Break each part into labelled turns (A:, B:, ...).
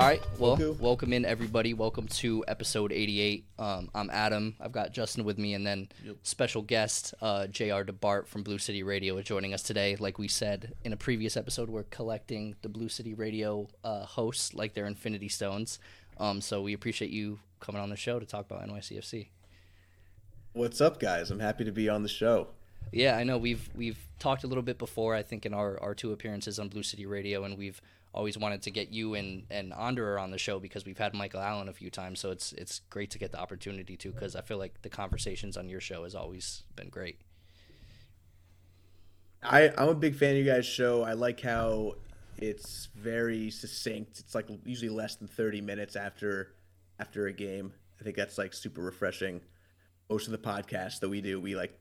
A: All right. Well, welcome in everybody. Welcome to episode 88. Um, I'm Adam. I've got Justin with me, and then
B: Yep.
A: special guest uh, Jr. DeBart from Blue City Radio is joining us today. Like we said in a previous episode, we're collecting the Blue City Radio uh, hosts like they're Infinity Stones. Um, so we appreciate you coming on the show to talk about NYCFC.
B: What's up, guys? I'm happy to be on the show.
A: Yeah, I know we've we've talked a little bit before. I think in our, our two appearances on Blue City Radio, and we've always wanted to get you and and Anderer on the show because we've had Michael Allen a few times. So it's it's great to get the opportunity to because I feel like the conversations on your show has always been great.
B: I, I'm a big fan of you guys' show. I like how it's very succinct. It's like usually less than 30 minutes after after a game. I think that's like super refreshing. Most of the podcasts that we do, we like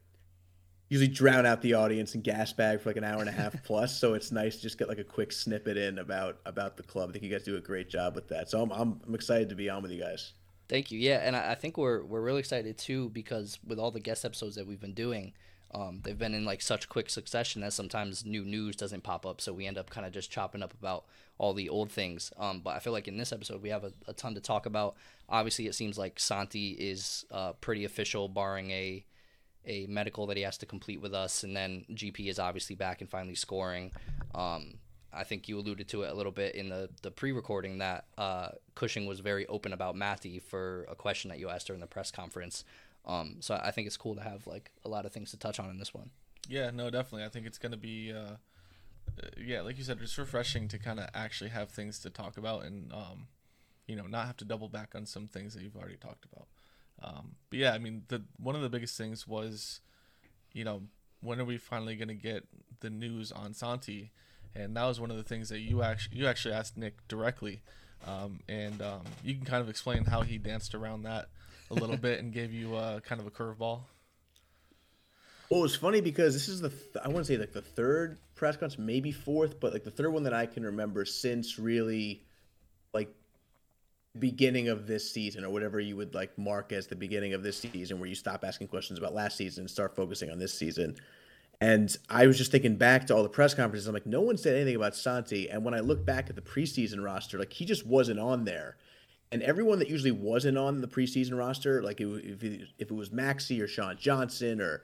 B: usually drown out the audience and gas bag for like an hour and a half plus. So it's nice to just get like a quick snippet in about about the club. I think you guys do a great job with that. So I'm I'm, I'm excited to be on with you guys.
A: Thank you. Yeah, and I, I think we're we're really excited too because with all the guest episodes that we've been doing, um, they've been in like such quick succession that sometimes new news doesn't pop up, so we end up kind of just chopping up about all the old things. Um, but I feel like in this episode we have a, a ton to talk about. Obviously, it seems like Santi is uh, pretty official, barring a a medical that he has to complete with us, and then GP is obviously back and finally scoring. Um, I think you alluded to it a little bit in the, the pre-recording that uh, Cushing was very open about Matty for a question that you asked during the press conference. Um, so I think it's cool to have like a lot of things to touch on in this one.
C: Yeah, no, definitely. I think it's going to be, uh, uh, yeah, like you said, it's refreshing to kind of actually have things to talk about and, um, you know, not have to double back on some things that you've already talked about. Um, but yeah, I mean, the one of the biggest things was, you know, when are we finally going to get the news on Santi? And that was one of the things that you actually you actually asked Nick directly, um, and um, you can kind of explain how he danced around that a little bit and gave you uh, kind of a curveball.
B: Well, it's funny because this is the th- I want to say like the third press conference, maybe fourth, but like the third one that I can remember since really like beginning of this season or whatever you would like mark as the beginning of this season, where you stop asking questions about last season and start focusing on this season. And I was just thinking back to all the press conferences. I'm like, no one said anything about Santi. And when I look back at the preseason roster, like he just wasn't on there. And everyone that usually wasn't on the preseason roster, like if, it, if it was Maxi or Sean Johnson or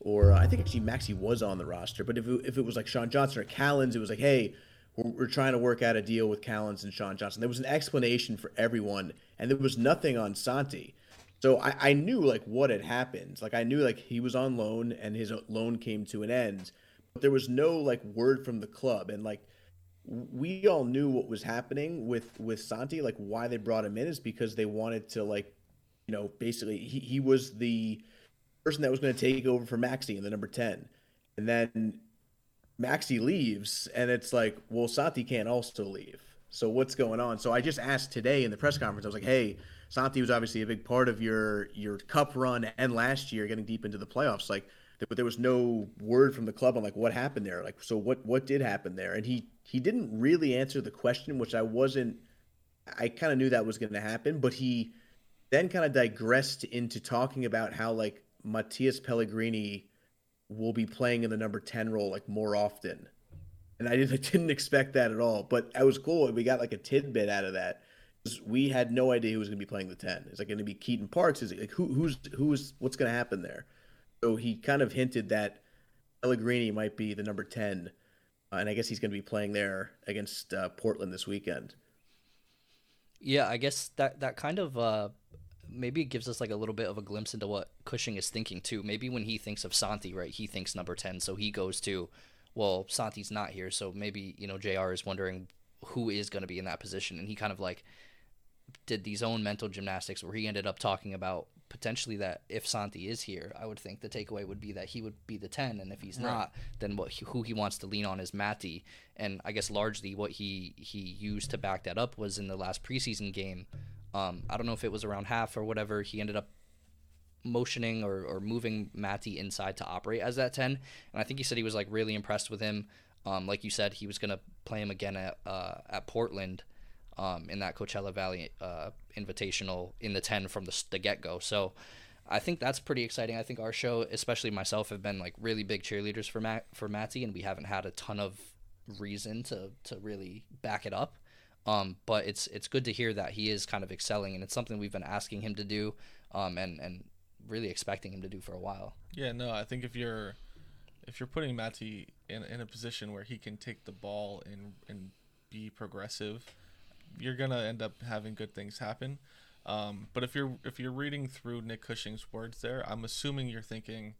B: or uh, I think actually Maxi was on the roster, but if it, if it was like Sean Johnson or Callens, it was like, hey, we're, trying to work out a deal with Callens and Sean Johnson. There was an explanation for everyone, and there was nothing on Santi. So I, I knew like what had happened. Like I knew like he was on loan and his loan came to an end, but there was no like word from the club. And like we all knew what was happening with with Santi. Like why they brought him in is because they wanted to like, you know, basically he, he was the person that was going to take over for Maxi in the number ten, and then Maxi leaves, and it's like, well, Santi can't also leave. So what's going on? So I just asked today in the press conference. I was like, hey, Santi was obviously a big part of your your cup run and last year getting deep into the playoffs. Like, but there was no word from the club on like what happened there. Like, so what what did happen there? And he he didn't really answer the question, which I wasn't. I kind of knew that was going to happen, but he then kind of digressed into talking about how like Matías Pellegrini will be playing in the number 10 role like more often. And I didn't, I didn't expect that at all, but it was cool. We got like a tidbit out of that. We had no idea who was going to be playing the 10. Is it going to be Keaton Parks? Is it like who, who's, who's, what's going to happen there? So he kind of hinted that Pellegrini might be the number 10. Uh, and I guess he's going to be playing there against uh, Portland this weekend.
A: Yeah, I guess that, that kind of, uh, maybe it gives us like a little bit of a glimpse into what Cushing is thinking too. Maybe when he thinks of Santi, right, he thinks number 10, so he goes to, well, Santi's not here, so maybe, you know, JR is wondering who is going to be in that position. And he kind of like did these own mental gymnastics where he ended up talking about potentially that if Santi is here, I would think the takeaway would be that he would be the 10 and if he's right. not, then what who he wants to lean on is Matty. And I guess largely what he he used to back that up was in the last preseason game um, I don't know if it was around half or whatever. He ended up motioning or, or moving Matty inside to operate as that 10. And I think he said he was like really impressed with him. Um, like you said, he was going to play him again at, uh, at Portland um, in that Coachella Valley uh, Invitational in the 10 from the, the get go. So I think that's pretty exciting. I think our show, especially myself, have been like really big cheerleaders for Matt, for Matty, and we haven't had a ton of reason to, to really back it up. Um, but it's it's good to hear that he is kind of excelling, and it's something we've been asking him to do, um, and and really expecting him to do for a while.
C: Yeah, no, I think if you're if you're putting Matty in in a position where he can take the ball and and be progressive, you're gonna end up having good things happen. Um, but if you're if you're reading through Nick Cushing's words there, I'm assuming you're thinking,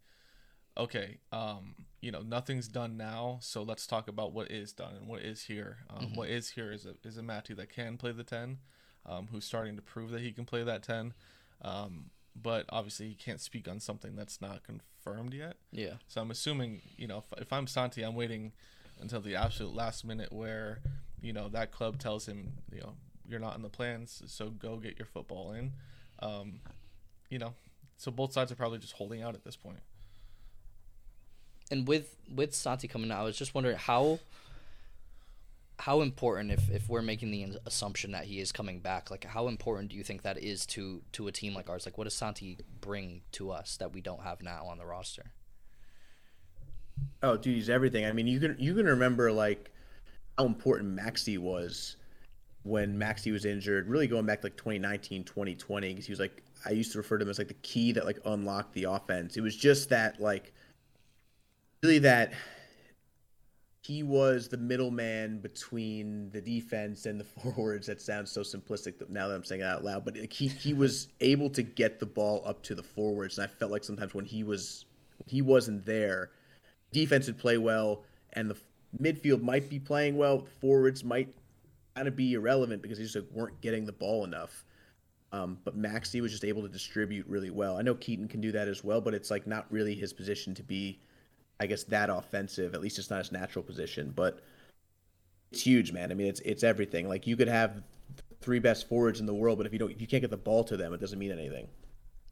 C: okay, um, you know, nothing's done now, so let's talk about what is done and what is here. Um,
A: Mm-hmm.
C: what is here is a is a Matthew that can play the ten, um, who's starting to prove that he can play that ten. Um, but obviously, he can't speak on something that's not confirmed yet.
A: Yeah.
C: So I'm assuming, you know, if, if I'm Santi, I'm waiting until the absolute last minute where, you know, that club tells him, you know, you're not in the plans, so go get your football in. Um, you know, so both sides are probably just holding out at this point.
A: And with with Santi coming out, I was just wondering how how important if if we're making the assumption that he is coming back, like how important do you think that is to to a team like ours? Like what does Santi bring to us that we don't have now on the roster?
B: Oh, dude, he's everything. I mean, you can you can remember like how important Maxi was when Maxi was injured. Really going back to, like 2019, 2020, because he was like I used to refer to him as like the key that like unlocked the offense. It was just that like really that he was the middleman between the defense and the forwards. That sounds so simplistic now that I'm saying it out loud, but he he was able to get the ball up to the forwards, and I felt like sometimes when he was he wasn't there, defense would play well, and the midfield might be playing well. The forwards might kind of be irrelevant because they just like, weren't getting the ball enough. Um, but Maxi was just able to distribute really well. I know Keaton can do that as well, but it's like not really his position to be, I guess, that offensive. At least it's not his natural position. But it's huge, man. I mean, it's it's everything. Like you could have three best forwards in the world, but if you don't, if you can't get the ball to them, it doesn't mean anything.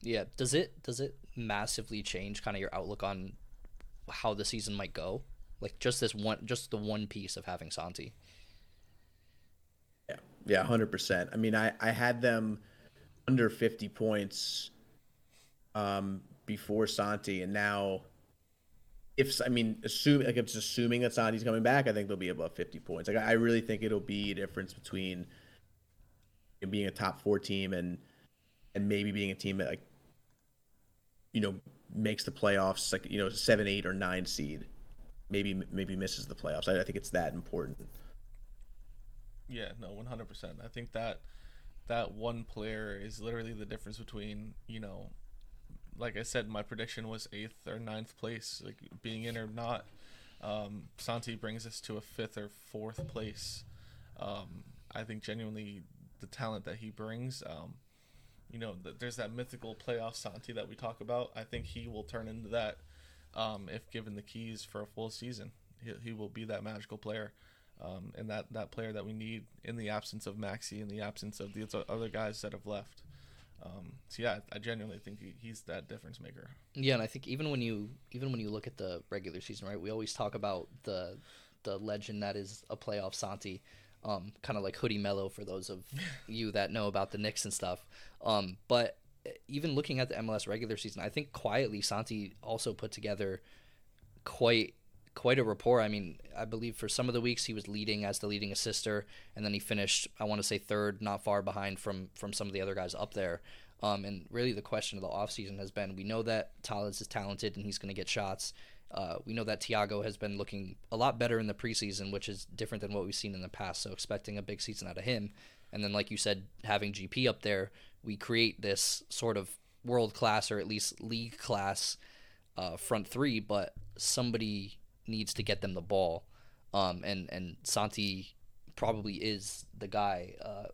A: Yeah. Does it does it massively change kind of your outlook on how the season might go? Like just this one, just the one piece of having Santi.
B: Yeah, yeah, hundred percent. I mean, I I had them under fifty points um before Santi, and now if I mean, assume like I'm just assuming that Santi's coming back, I think they'll be above fifty points. Like I really think it'll be a difference between being a top four team and and maybe being a team that like you know makes the playoffs, like you know seven, eight, or nine seed. Maybe maybe misses the playoffs. I, I think it's that important.
C: Yeah, no, one hundred percent. I think that that one player is literally the difference between you know, like I said, my prediction was eighth or ninth place, like being in or not. Um, Santi brings us to a fifth or fourth place. Um, I think genuinely the talent that he brings. Um, you know, th- there's that mythical playoff Santi that we talk about. I think he will turn into that um, if given the keys for a full season. He, he will be that magical player um, and that, that player that we need in the absence of Maxi, in the absence of the other guys that have left. Um, so yeah, I genuinely think he, he's that difference maker.
A: Yeah, and I think even when you even when you look at the regular season, right? We always talk about the the legend that is a playoff Santi, um, kind of like Hoodie Melo for those of you that know about the Knicks and stuff. Um, but even looking at the MLS regular season, I think quietly Santi also put together quite quite a rapport. I mean, I believe for some of the weeks he was leading as the leading assister, and then he finished, I want to say third, not far behind from from some of the other guys up there. Um, and really, the question of the offseason has been: we know that Talles is talented and he's going to get shots. Uh, we know that Thiago has been looking a lot better in the preseason, which is different than what we've seen in the past. So expecting a big season out of him, and then like you said, having GP up there, we create this sort of world class or at least league class uh, front three. But somebody needs to get them the ball, um, and and Santi probably is the guy uh,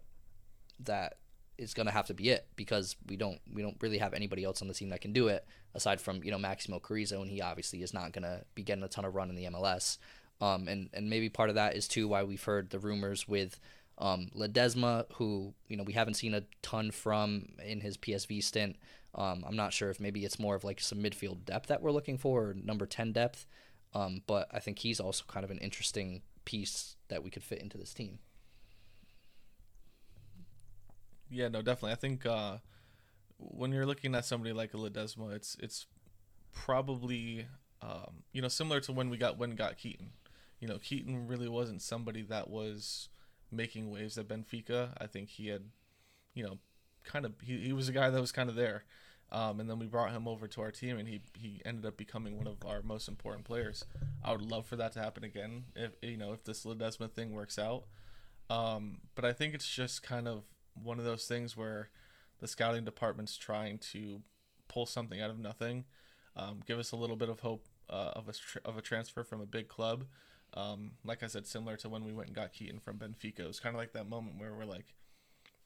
A: that is going to have to be it because we don't we don't really have anybody else on the team that can do it aside from you know Maximo Carrizo, and he obviously is not going to be getting a ton of run in the MLS. Um, and and maybe part of that is too why we've heard the rumors with um, Ledezma, who you know we haven't seen a ton from in his PSV stint. Um, I'm not sure if maybe it's more of like some midfield depth that we're looking for, or number ten depth. Um, but I think he's also kind of an interesting piece that we could fit into this team.
C: Yeah, no, definitely. I think uh, when you're looking at somebody like a Ledezma, it's it's probably um, you know similar to when we got when got Keaton. You know, Keaton really wasn't somebody that was making waves at Benfica. I think he had, you know, kind of he, he was a guy that was kind of there. Um, and then we brought him over to our team, and he, he ended up becoming one of our most important players. I would love for that to happen again if you know if this Ledezma thing works out. Um, but I think it's just kind of one of those things where the scouting department's trying to pull something out of nothing, um, give us a little bit of hope uh, of a tr- of a transfer from a big club. Um, like I said, similar to when we went and got Keaton from Benfica, it was kind of like that moment where we're like,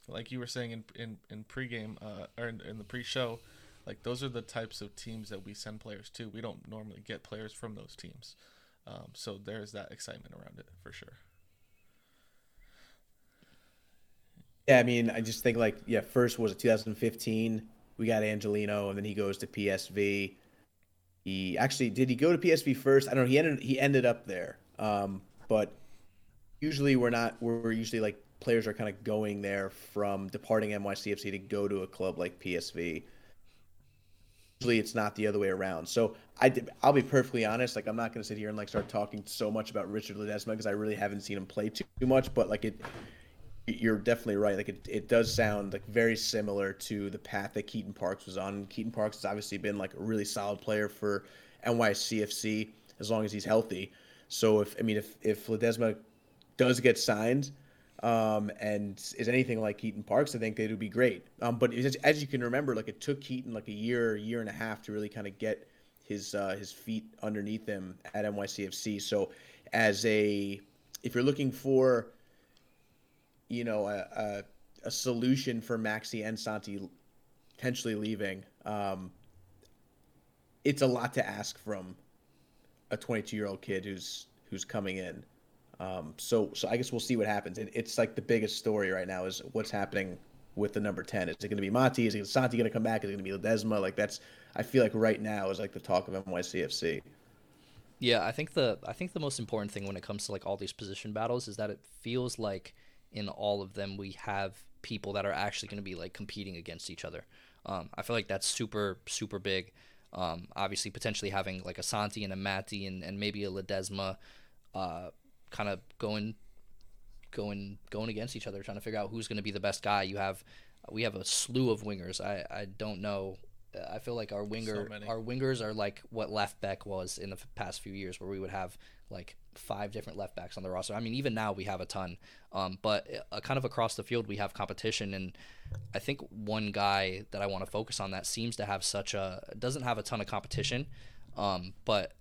C: like you were saying in in in pregame uh, or in, in the pre-show, like those are the types of teams that we send players to. We don't normally get players from those teams, um, so there's that excitement around it for sure.
B: Yeah, I mean, I just think like yeah, first was it 2015. We got Angelino, and then he goes to PSV. He actually did he go to PSV first? I don't know. He ended he ended up there, um, but usually we're not. We're usually like players are kind of going there from departing NYCFC to go to a club like PSV. Usually it's not the other way around. So I, I'll be perfectly honest. Like I'm not going to sit here and like start talking so much about Richard Ledezma because I really haven't seen him play too, too much. But like it, you're definitely right. Like it, it does sound like very similar to the path that Keaton Parks was on. Keaton Parks has obviously been like a really solid player for NYCFC as long as he's healthy. So if I mean if if Ledezma does get signed, um, and is anything like Keaton Parks, I think they would be great. Um, but as, as, you can remember, like it took Keaton like a year, year and a half to really kind of get his uh, his feet underneath him at NYCFC. So as a if you're looking for you know a, a, a solution for Maxi and Santi potentially leaving, um, it's a lot to ask from a 22 year old kid who's who's coming in. Um, so, so I guess we'll see what happens. It, it's like the biggest story right now is what's happening with the number ten. Is it going to be Mati? Is it Santi going to come back? Is it going to be Ledezma? Like that's I feel like right now is like the talk of NYCFC.
A: Yeah, I think the I think the most important thing when it comes to like all these position battles is that it feels like in all of them we have people that are actually going to be like competing against each other. Um, I feel like that's super super big. Um, obviously, potentially having like a Santi and a Mati and, and maybe a Ledezma. Uh, kind of going going going against each other, trying to figure out who's going to be the best guy. You have we have a slew of wingers. I I don't know. I feel like our winger so our wingers are like what left back was in the past few years, where we would have like five different left backs on the roster. I mean, even now we have a ton, um, but uh, kind of across the field we have competition, and I think one guy that I want to focus on that seems to have such a doesn't have a ton of competition, um, but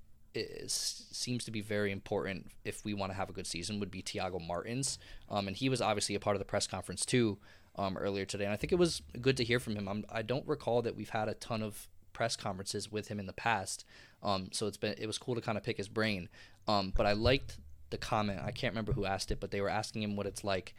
A: seems to be very important if we want to have a good season would be Thiago Martins, um, and he was obviously a part of the press conference too um, earlier today, and I think it was good to hear from him. I'm, I do not recall that we've had a ton of press conferences with him in the past, um, so it's been it was cool to kind of pick his brain. Um, but I liked the comment. I can't remember who asked it, but they were asking him what it's like.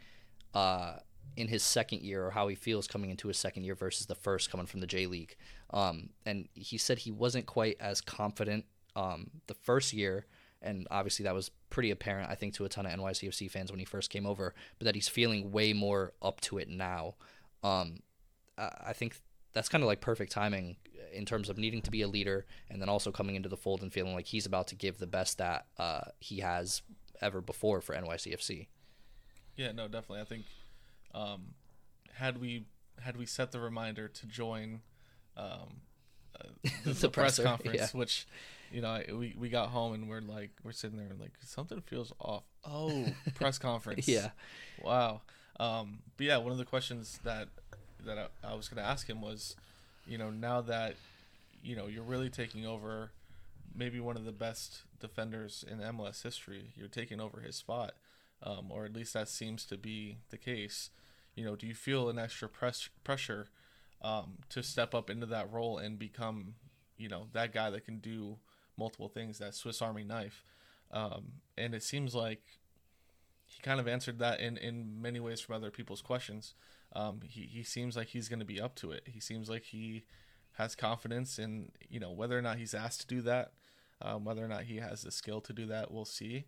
A: Uh, in his second year or how he feels coming into his second year versus the first coming from the J League. Um, and he said he wasn't quite as confident um, the first year, and obviously that was pretty apparent, I think, to a ton of NYCFC fans when he first came over, but that he's feeling way more up to it now. Um, I think that's kind of like perfect timing in terms of needing to be a leader and then also coming into the fold and feeling like he's about to give the best that uh, he has ever before for NYCFC.
C: Yeah, no, definitely. I think um, had we had we set the reminder to join um, the, the, press conference, yeah. which you know, we we got home and we're like we're sitting there and like something feels off. Oh, press conference.
A: Yeah.
C: Wow. Um, but yeah, one of the questions that that I, I was going to ask him was, you know, now that you know you're really taking over, maybe one of the best defenders in MLS history, you're taking over his spot, um, or at least that seems to be the case. You know, do you feel an extra press pressure um, to step up into that role and become, you know, that guy that can do multiple things, that Swiss Army knife. Um, and it seems like he kind of answered that in, in many ways from other people's questions. Um, he, he seems like he's going to be up to it. He seems like he has confidence in, you know, whether or not he's asked to do that, um, whether or not he has the skill to do that, we'll see.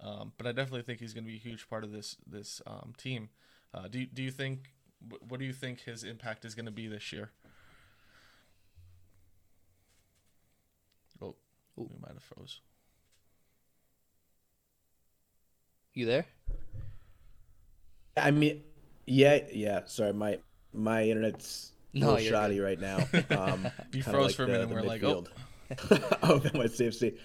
C: Um, but I definitely think he's going to be a huge part of this this um, team. Uh, do do you think? What do you think his impact is going to be this year? Oh, Ooh. We might have froze.
A: You there?
B: I mean, yeah, yeah. Sorry, my my internet's a
A: No,
B: little
A: you're
B: shoddy right now. Um,
C: You
B: kinda
C: froze for a
B: the-
C: minute
B: the
C: and we're like, oh.
B: midfield. oh, that might CFC.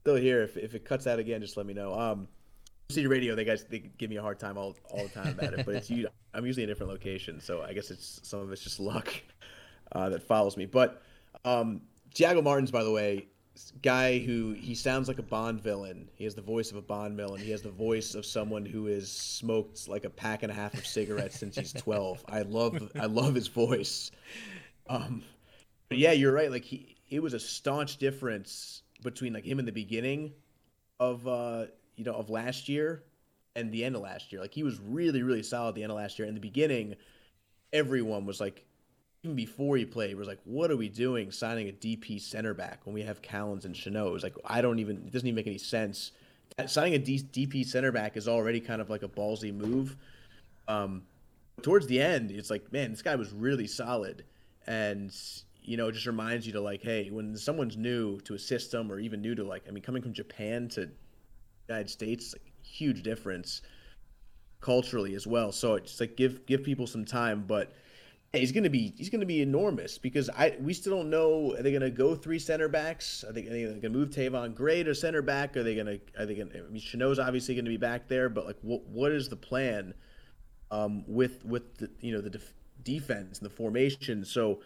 B: Still here. If, if it cuts out again, just let me know. Um, City Radio, they guys they give me a hard time all, all the time about it, but it's you. I'm usually in a different location, so I guess it's some of it's just luck uh, that follows me. But um, Thiago Martins, by the way, guy who he sounds like a Bond villain. He has the voice of a Bond villain. He has the voice of someone who has smoked like a pack and a half of cigarettes since he's 12. I love I love his voice. Um, but yeah, you're right. Like he, it was a staunch difference between like him in the beginning of uh, you know, of last year and the end of last year. Like he was really, really solid the end of last year. In the beginning, everyone was like, even before he played, was like, "What are we doing signing a DP center back when we have Callens and Chanot?" It was like, I don't even. It doesn't even make any sense. Signing a DP center back is already kind of like a ballsy move. Um, towards the end, it's like, man, this guy was really solid, and you know, it just reminds you to like, hey, when someone's new to a system or even new to like, I mean, coming from Japan to United States, like huge difference culturally as well. So it's like give give people some time, but hey, he's gonna be he's gonna be enormous because I we still don't know are they gonna go three center backs? Are they, are they gonna move Tayvon Gray to center back? Are they gonna are they gonna I mean obviously gonna be back there, but like what what is the plan um, with with the you know the def- defense and the formation? So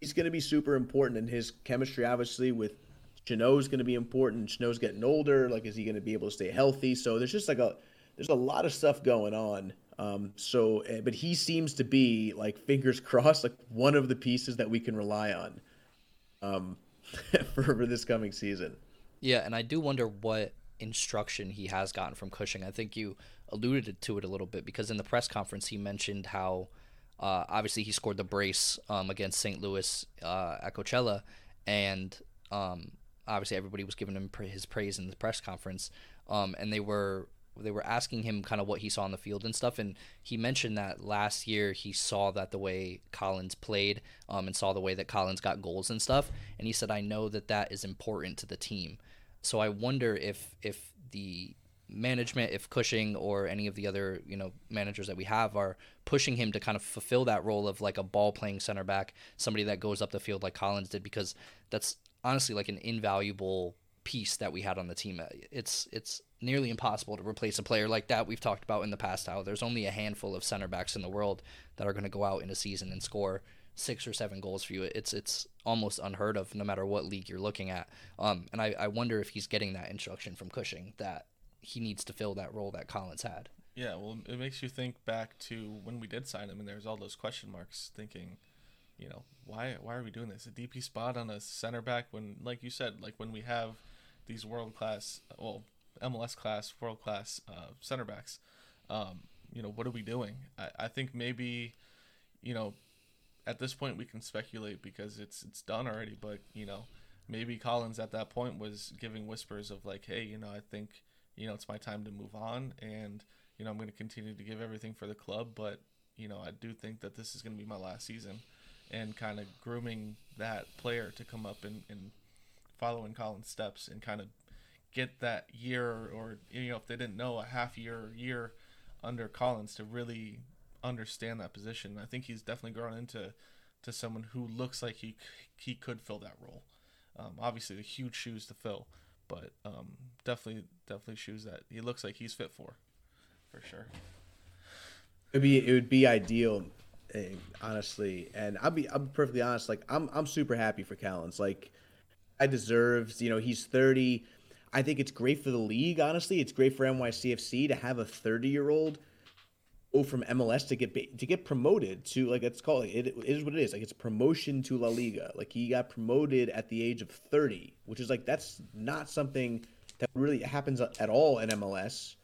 B: he's gonna be super important in his chemistry obviously with Chanot's going to be important. Chanot's getting older. Like, is he going to be able to stay healthy? So there's just like a there's a lot of stuff going on. Um, so, eh, but he seems to be like fingers crossed, like one of the pieces that we can rely on um, for, for this coming season.
A: Yeah, and I do wonder what instruction he has gotten from Cushing. I think you alluded to it a little bit because in the press conference he mentioned how uh, obviously he scored the brace um, against St. Louis uh, at Coachella, and um, obviously everybody was giving him his praise in the press conference, um, and they were they were asking him kind of what he saw on the field and stuff, and he mentioned that last year he saw that the way Callens played, um, and saw the way that Callens got goals and stuff, and he said, "I know that that is important to the team." So I wonder if if the management, if Cushing or any of the other you know managers that we have are pushing him to kind of fulfill that role of like a ball playing center back, somebody that goes up the field like Callens did, because that's honestly like an invaluable piece that we had on the team. It's it's nearly impossible to replace a player like that. We've talked about in the past how there's only a handful of center backs in the world that are going to go out in a season and score six or seven goals for you. It's it's almost unheard of, no matter what league you're looking at. Um, and I, I wonder if he's getting that instruction from Cushing that he needs to fill that role that Callens had.
C: Yeah, well, it makes you think back to when we did sign him, and there's all those question marks. Thinking, you know, why why are we doing this? A DP spot on a center back when, like you said, like when we have these world class, well, MLS class, world class uh, center backs. Um, you know, what are we doing? I, I think maybe, you know, at this point we can speculate because it's it's done already. But you know, maybe Callens at that point was giving whispers of like, hey, you know, I think you know it's my time to move on, and you know I'm going to continue to give everything for the club, but you know I do think that this is going to be my last season, and kind of grooming that player to come up and, and follow in Callens' steps and kind of get that year or you know if they didn't know a half year or year under Callens to really understand that position. I think he's definitely grown into to someone who looks like he he could fill that role. Um, obviously, the huge shoes to fill, but um, definitely definitely shoes that he looks like he's fit for, for sure.
B: It'd be it would be ideal, eh, honestly. And I'll be I'm perfectly honest. Like I'm I'm super happy for Callens. Like I deserves. You know he's 30. I think it's great for the league. Honestly, it's great for NYCFC to have a 30 year old go from MLS to get to get promoted to like it's called it, it is what it is. Like it's promotion to La Liga. Like he got promoted at the age of 30, which is like that's not something that really happens at all in MLS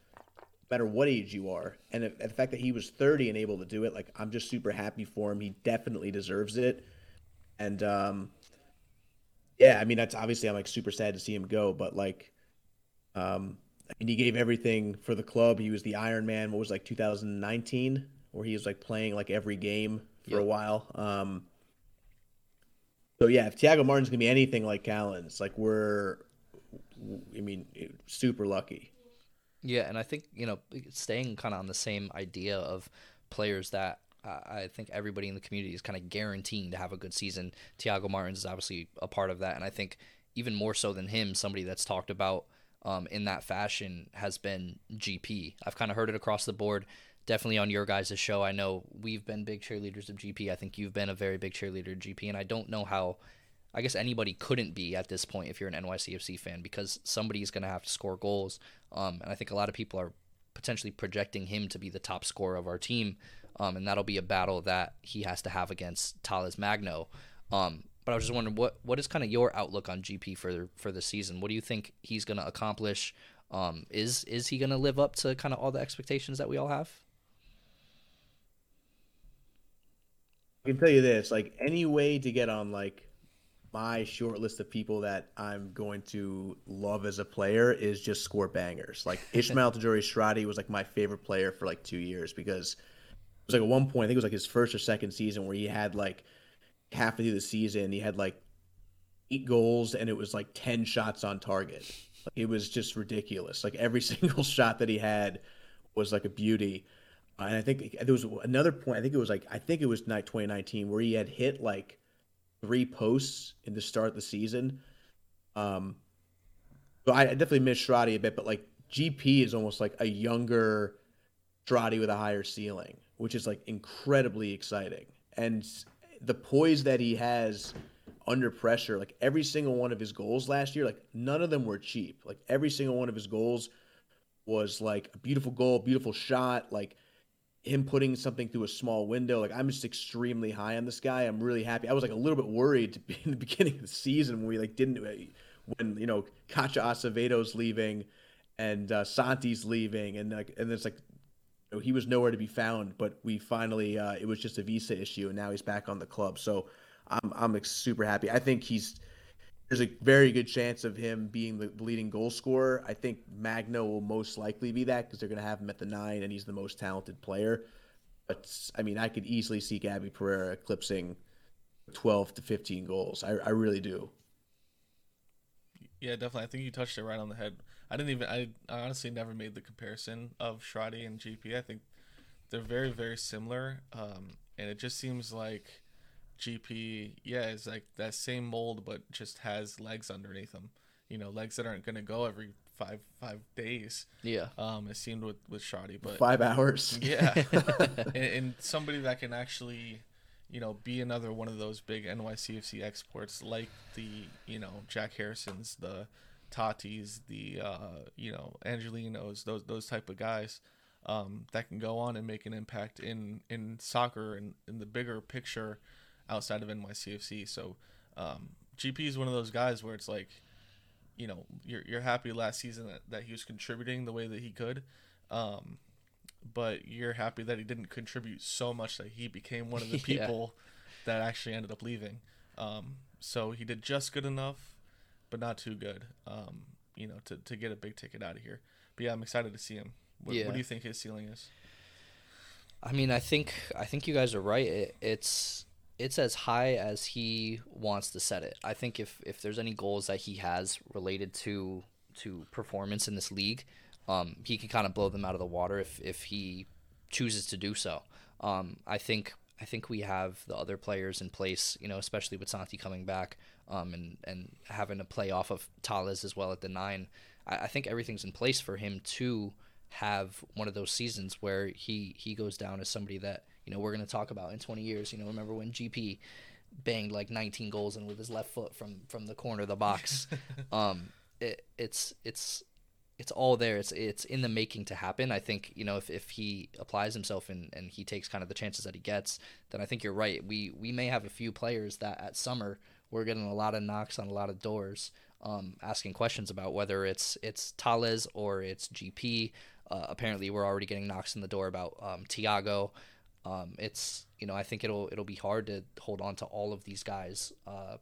B: matter what age you are. And the, the fact that he was 30 and able to do it, like I'm just super happy for him. He definitely deserves it. And um yeah, I mean that's obviously I'm like super sad to see him go, but like um I mean he gave everything for the club. He was the Iron Man, what was like 2019 where he was like playing like every game for a while. Um so yeah, if Thiago Martin's gonna be anything like Callens, like we're, I mean, super lucky.
A: Yeah, and I think you know staying kind of on the same idea of players that uh, I think everybody in the community is kind of guaranteeing to have a good season. Thiago Martins is obviously a part of that, and I think even more so than him, somebody that's talked about um, in that fashion has been GP. I've kind of heard it across the board. Definitely on your guys' show, I know we've been big cheerleaders of GP. I think you've been a very big cheerleader of GP, and I don't know how. I guess anybody couldn't be at this point if you're an NYCFC fan because somebody's going to have to score goals. Um, and I think a lot of people are potentially projecting him to be the top scorer of our team. Um, and that'll be a battle that he has to have against Talles Magno. Um, but I was just wondering what what is kind of your outlook on GP for for the season? What do you think he's going to accomplish? Um, is is he going to live up to kind of all the expectations that we all have?
B: I can tell you this: like any way to get on like my short list of people that I'm going to love as a player is just score bangers. Like Ismael Tajouri-Shradi was like my favorite player for like two years because it was like at one point I think it was like his first or second season where he had like halfway through the season he had like eight goals and it was like ten shots on target. Like, it was just ridiculous. Like every single shot that he had was like a beauty. Uh, and I think there was another point. I think it was like I think it was night 2019 where he had hit like three posts in the start of the season. Um, so I definitely miss Shradi a bit, but like GP is almost like a younger Shradi with a higher ceiling, which is like incredibly exciting. And the poise that he has under pressure, like every single one of his goals last year, like none of them were cheap. Like every single one of his goals was like a beautiful goal, beautiful shot, like him putting something through a small window. Like I'm just extremely high on this guy. I'm really happy. I was like a little bit worried in the beginning of the season when we like didn't when you know Kacha Acevedo's leaving and uh, Santi's leaving and like and it's like you know, he was nowhere to be found. But we finally uh, it was just a visa issue and now he's back on the club. So I'm I'm super happy. I think he's there's a very good chance of him being the leading goal scorer. I think Magno will most likely be that because they're going to have him at the nine, and he's the most talented player. But I mean, I could easily see Gabby Pereira eclipsing 12 to 15 goals. I, I really do.
C: Yeah, definitely. I think you touched it right on the head. I didn't even. I, I honestly never made the comparison of Shradi and GP. I think they're very, very similar, um, and it just seems like GP, yeah, is like that same mold, but just has legs underneath them. You know, legs that aren't going to go every five five days.
A: Yeah.
C: Um, it seemed with with Shradi, but
B: five hours.
C: Yeah, and, and, somebody that can actually, you know, be another one of those big NYCFC exports, like the you know Jack Harrisons, the Tatis, the uh, you know Angelinos, those those type of guys. Um, that can go on and make an impact in in soccer and in the bigger picture outside of NYCFC. So um, GP is one of those guys where it's like, you know, you're you're happy last season that, that he was contributing the way that he could, um, but you're happy that he didn't contribute so much that he became one of the people yeah. that actually ended up leaving. Um, so he did just good enough, but not too good. Um, you know, to, to get a big ticket out of here. But yeah, I'm excited to see him. What, yeah. what do you think his ceiling is?
A: I mean, I think I think you guys are right. It, it's it's as high as he wants to set it. I think if if there's any goals that he has related to to performance in this league, um, he can kind of blow them out of the water if if he chooses to do so. Um, I think I think we have the other players in place, you know, especially with Santi coming back um, and and having to play off of Talles as well at the nine. I, I think everything's in place for him to have one of those seasons where he he goes down as somebody that you know we're going to talk about in 20 years. You know, remember when GP banged like 19 goals and with his left foot from from the corner of the box. um, it, it's it's it's all there. It's it's in the making to happen. I think you know if, if he applies himself and, and he takes kind of the chances that he gets, then I think you're right. We we may have a few players that at summer we're getting a lot of knocks on a lot of doors, um, asking questions about whether it's it's Talles or it's GP. Uh, apparently, we're already getting knocks on the door about um, Thiago. Um, it's you know I think it'll it'll be hard to hold on to all of these guys uh,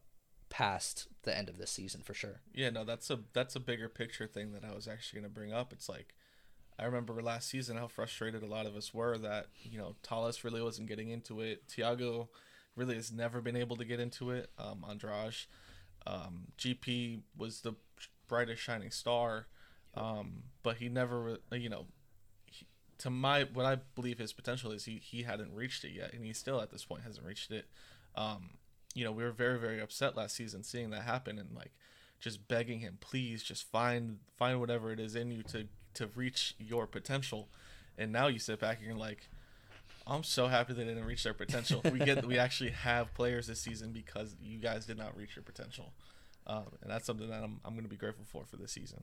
A: past the end of this season for sure.
C: Yeah, no, that's a that's a bigger picture thing that I was actually going to bring up. It's like I remember last season how frustrated a lot of us were that you know Talles really wasn't getting into it. Thiago really has never been able to get into it. Um, Andrade, um, GP was the brightest shining star. Um, but he never, you know, to my what I believe his potential is, he he hadn't reached it yet, and he still at this point hasn't reached it. Um, you know, we were very very upset last season seeing that happen, and like just begging him, please, just find find whatever it is in you to to reach your potential. And now you sit back and you're like, I'm so happy they didn't reach their potential. We get we actually have players this season because you guys did not reach your potential, um, and that's something that I'm I'm going to be grateful for for this season,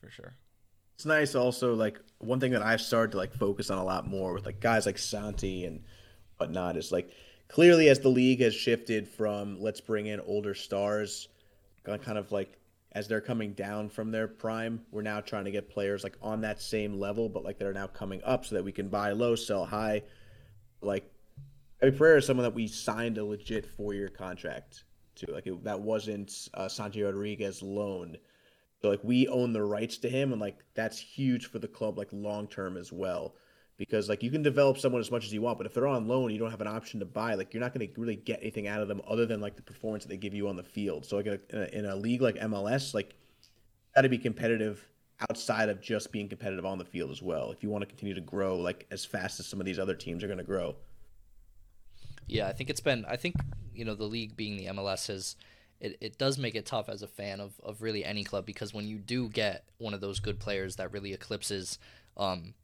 C: for sure.
B: It's nice also like one thing that I've started to like focus on a lot more with like guys like Santi and whatnot is like clearly as the league has shifted from let's bring in older stars, kind of like as they're coming down from their prime, we're now trying to get players like on that same level, but like they're now coming up so that we can buy low, sell high like Eddie Pereira is someone that we signed a legit four year contract to. Like it, that wasn't uh, Santi Rodriguez loan. So like we own the rights to him, and like that's huge for the club, like long term as well. Because like you can develop someone as much as you want, but if they're on loan, you don't have an option to buy. Like you're not going to really get anything out of them other than like the performance that they give you on the field. So like in a, in a league like MLS, like got to be competitive outside of just being competitive on the field as well. If you want to continue to grow like as fast as some of these other teams are going to grow.
A: Yeah, I think it's been. I think you know the league being the MLS has. It, it does make it tough as a fan of, of really any club because when you do get one of those good players that really eclipses um,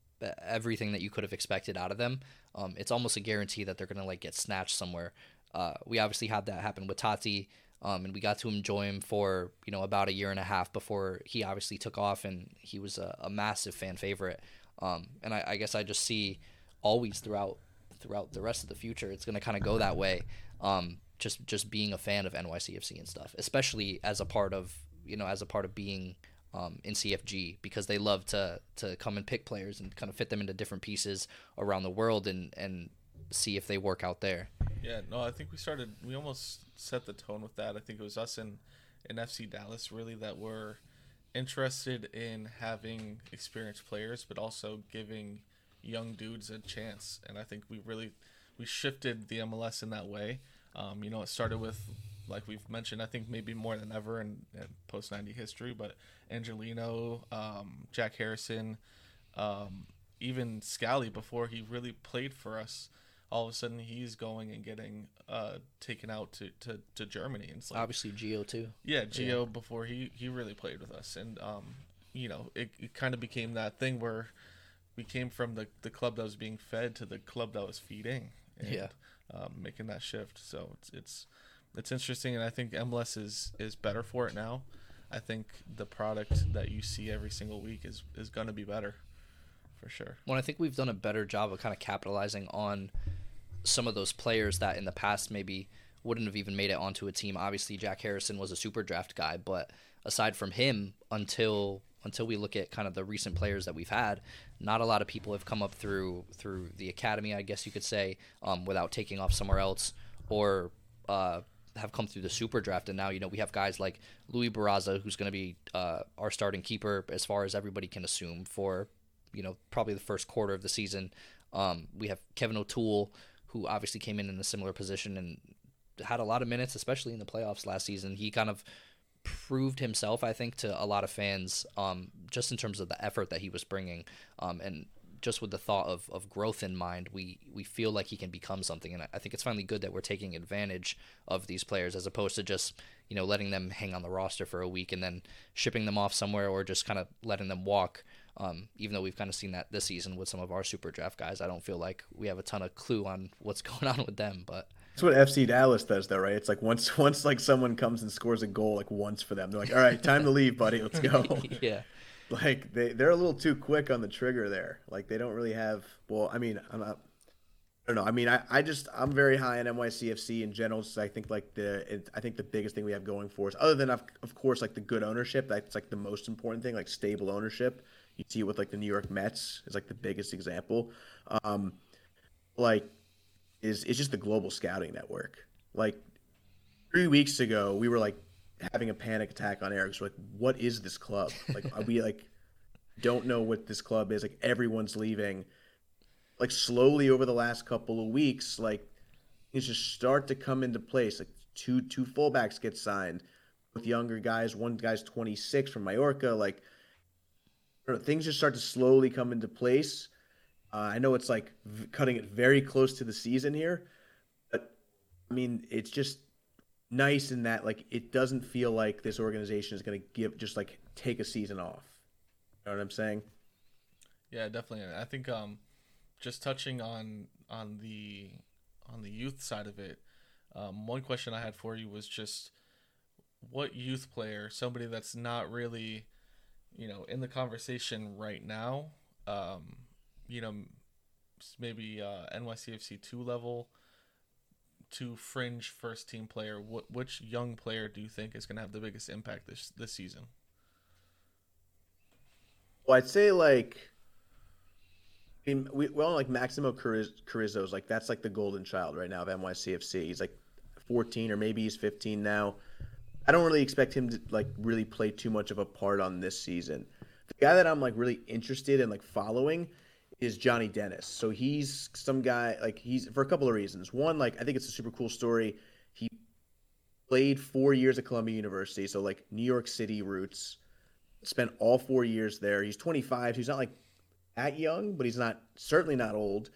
A: everything that you could have expected out of them, um, it's almost a guarantee that they're gonna like get snatched somewhere. Uh, we obviously had that happen with Tati, Um, and we got to enjoy him for you know about a year and a half before he obviously took off, and he was a, a massive fan favorite. Um, and I, I, guess I just see always throughout throughout the rest of the future, it's going to kind of go that way. Um, just just being a fan of NYCFC and stuff, especially as a part of you know as a part of being um, in CFG because they love to to come and pick players and kind of fit them into different pieces around the world and and see if they work out there.
C: Yeah, no, I think we started. We almost set the tone with that. I think it was us and in FC Dallas really that were interested in having experienced players, but also giving young dudes a chance. And I think we really we shifted the MLS in that way. Um, you know, it started with like we've mentioned, I think maybe more than ever in, in post ninety history, but Angelino, um, Jack Harrison, um, even Scally before he really played for us all of a sudden he's going and getting uh, taken out to, to, to Germany. And
A: like, Obviously, Gio too.
C: Yeah, Gio yeah. before he, he really played with us, and um, you know, it, it kind of became that thing where we came from the the club that was being fed to the club that was feeding. And, yeah. Um, making that shift, so it's it's it's interesting, and I think MLS is is better for it now. I think the product that you see every single week is is going to be better, for sure.
A: Well, I think we've done a better job of kind of capitalizing on some of those players that in the past maybe wouldn't have even made it onto a team. Obviously, Jack Harrison was a super draft guy, but aside from him, until until we look at kind of the recent players that we've had, not a lot of people have come up through through the academy, I guess you could say, um, without taking off somewhere else, or uh, have come through the super draft. And now you know we have guys like Luis Barraza, who's going to be uh, our starting keeper as far as everybody can assume for you know probably the first quarter of the season. Um, we have Kevin O'Toole who obviously came in in a similar position and had a lot of minutes, especially in the playoffs last season. He kind of proved himself, I think, to a lot of fans, um, just in terms of the effort that he was bringing, um, and just with the thought of, of growth in mind, we we feel like he can become something, and I think it's finally good that we're taking advantage of these players as opposed to just you know letting them hang on the roster for a week and then shipping them off somewhere or just kind of letting them walk. Um, even though we've kind of seen that this season with some of our super draft guys, I don't feel like we have a ton of clue on what's going on with them. But
B: that's what FC Dallas does, though, right? It's like once once like someone comes and scores a goal like once for them, they're like, "All right, time to leave, buddy. Let's go."
A: yeah.
B: Like they they're a little too quick on the trigger there. Like they don't really have. Well, I mean, I'm not. I don't know. I mean, I, I just I'm very high on NYCFC in general. So I think like the it, I think the biggest thing we have going for us, other than of, of course like the good ownership, that's like the most important thing, like stable ownership. You see it with like the New York Mets is like the biggest example. Um, like is it's just the global scouting network. Like three weeks ago, we were like having a panic attack on Eric. So like, what is this club? Like we like don't know what this club is. Like everyone's leaving. Like slowly over the last couple of weeks, like things just start to come into place. Like two two fullbacks get signed with younger guys. One guy's 26 from Mallorca. Like things just start to slowly come into place. Uh, I know it's like v- cutting it very close to the season here, but I mean, it's just nice in that like it doesn't feel like this organization is going to give just like take a season off. You know what I'm saying?
C: Yeah, definitely. I think um, just touching on on the on the youth side of it, um, one question I had for you was just what youth player, somebody that's not really, you know, in the conversation right now, um, you know, maybe uh, NYCFC two level to fringe first team player, what which young player do you think is going to have the biggest impact this this season?
B: Well, I'd say like, I mean, we well like Maximo Carrizo's like that's like the golden child right now of NYCFC. He's like 14 or maybe he's 15 now. I don't really expect him to like really play too much of a part on this season. The guy that I'm like really interested in like following is Johnny Dennis. So he's some guy like he's for a couple of reasons. One, like I think it's a super cool story. He played four years at Columbia University, so like New York City roots. Spent all four years there. He's 25. So he's not like that young, but he's not certainly not old.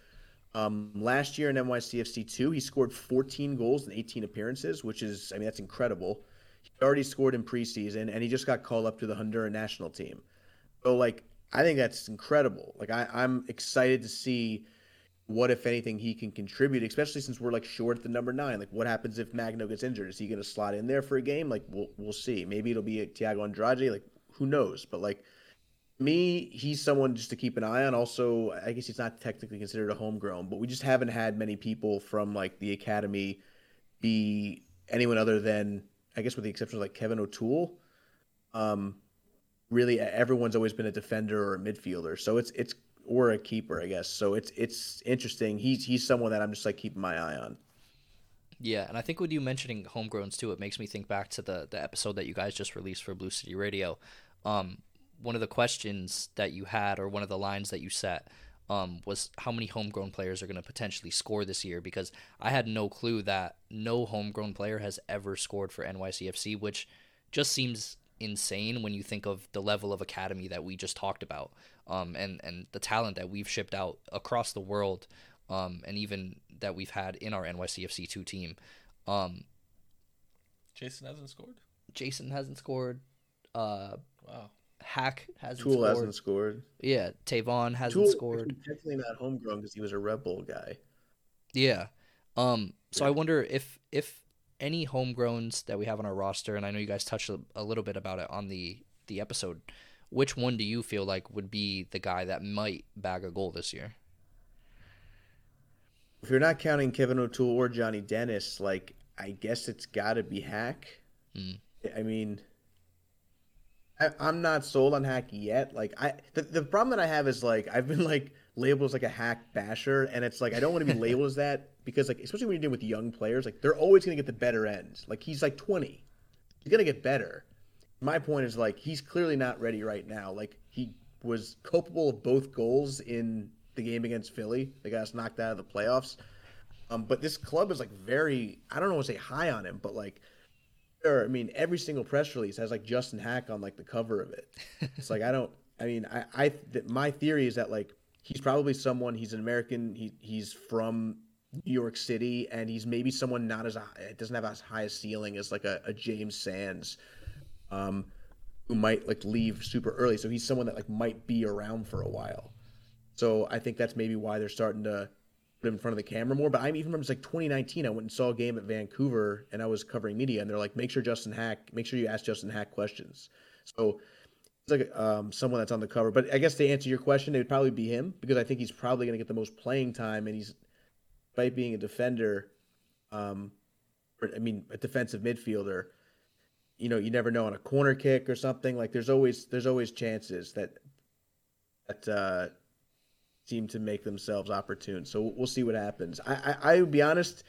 B: Um, last year in NYCFC two, he scored 14 goals in 18 appearances, which is I mean that's incredible. He already scored in preseason, and he just got called up to the Honduran national team. So like I think that's incredible. Like I, I'm excited to see what if anything he can contribute, especially since we're like short at the number nine. Like what happens if Magno gets injured? Is he going to slot in there for a game? Like we'll we'll see. Maybe it'll be a Thiago Andrade. Like who knows? But like me, he's someone just to keep an eye on. Also, I guess he's not technically considered a homegrown, but we just haven't had many people from like the academy be anyone other than I guess with the exception of like Kevin O'Toole. Um, really everyone's always been a defender or a midfielder. So it's it's or a keeper, I guess. So it's it's interesting. He's he's someone that I'm just like keeping my eye on.
A: Yeah, and I think with you mentioning homegrowns too, it makes me think back to the the episode that you guys just released for Blue City Radio. Um, one of the questions that you had, or one of the lines that you set, um, was how many homegrown players are going to potentially score this year? Because I had no clue that no homegrown player has ever scored for NYCFC, which just seems insane when you think of the level of academy that we just talked about um, and and the talent that we've shipped out across the world um, and even that we've had in our NYCFC two team. Um,
C: Jasson hasn't scored.
A: Jasson hasn't scored. Uh,
C: wow.
A: Haak hasn't
B: Tool
A: scored.
B: hasn't scored.
A: Yeah, Tayvon hasn't
B: Tool,
A: scored.
B: Definitely not homegrown because he was a Red Bull guy.
A: Yeah. Um. So
B: Yeah.
A: I wonder if if any homegrowns that we have on our roster, and I know you guys touched a, a little bit about it on the the episode. Which one do you feel like would be the guy that might bag a goal this year?
B: If you're not counting Kevin O'Toole or Johnny Dennis, like I guess it's got to be Haak.
A: Mm.
B: I mean, I, I'm not sold on Haak yet. Like I, the, the problem that I have is like I've been like labeled as like a Haak basher, and it's like I don't want to be labeled as that because like especially when you're dealing with young players, like they're always gonna get the better end. Like he's like 20, he's gonna get better. My point is like he's clearly not ready right now. Like he was culpable of both goals in the game against Philly. They got us knocked out of the playoffs. Um, but this club is like very I don't know what to say high on him, but like or I mean every single press release has like Justin Haak on like the cover of it. It's like I don't I mean I I th- my theory is that like he's probably someone he's an American he he's from New York City and he's maybe someone not as doesn't have as high a ceiling as like a, a James Sands um who might like leave super early so he's someone that like might be around for a while. So I think that's maybe why they're starting to put him in front of the camera more. But I even it's like 2019. I went and saw a game at Vancouver, and I was covering media, and they're like, "Make sure Justin Haak, make sure you ask Justin Haak questions." So like um, someone that's on the cover. But I guess to answer your question, it would probably be him because I think he's probably going to get the most playing time, and he's, despite being a defender, um, or, I mean, a defensive midfielder. You know, you never know on a corner kick or something. Like there's always there's always chances that that uh, seem to make themselves opportune. So we'll see what happens. I, I, I would be honest,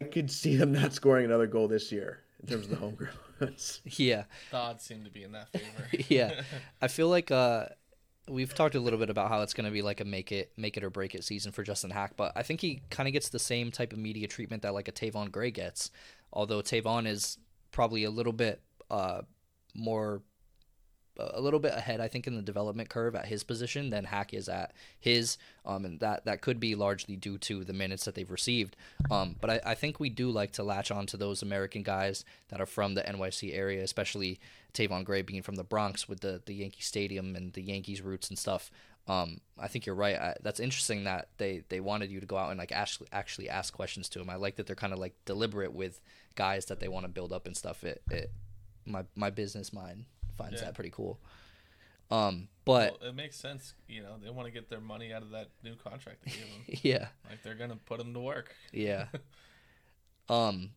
B: I could see them not scoring another goal this year in terms of the homegrown.
A: Yeah,
C: The odds seem to be in that favor.
A: yeah. I feel like uh, we've talked a little bit about how it's going to be like a make it make it or break it season for Justin Haak, but I think he kind of gets the same type of media treatment that like a Tayvon Gray gets. Although Tayvon is probably a little bit uh, more a little bit ahead, I think, in the development curve at his position than Haak is at his, um, and that that could be largely due to the minutes that they've received. Um, but I, I think we do like to latch on to those American guys that are from the NYC area, especially Tayvon Gray being from the Bronx with the the Yankee Stadium and the Yankees roots and stuff. Um, I think you're right. I, that's interesting that they, they wanted you to go out and like actually actually ask questions to him. I like that they're kind of like deliberate with guys that they want to build up and stuff. It, it my my business mind finds
C: Yeah.
A: that pretty cool. Um, but
C: Well, it makes sense. You know, they want to get their money out of that new contract they gave them.
A: yeah,
C: like they're gonna put them to work.
A: yeah. um,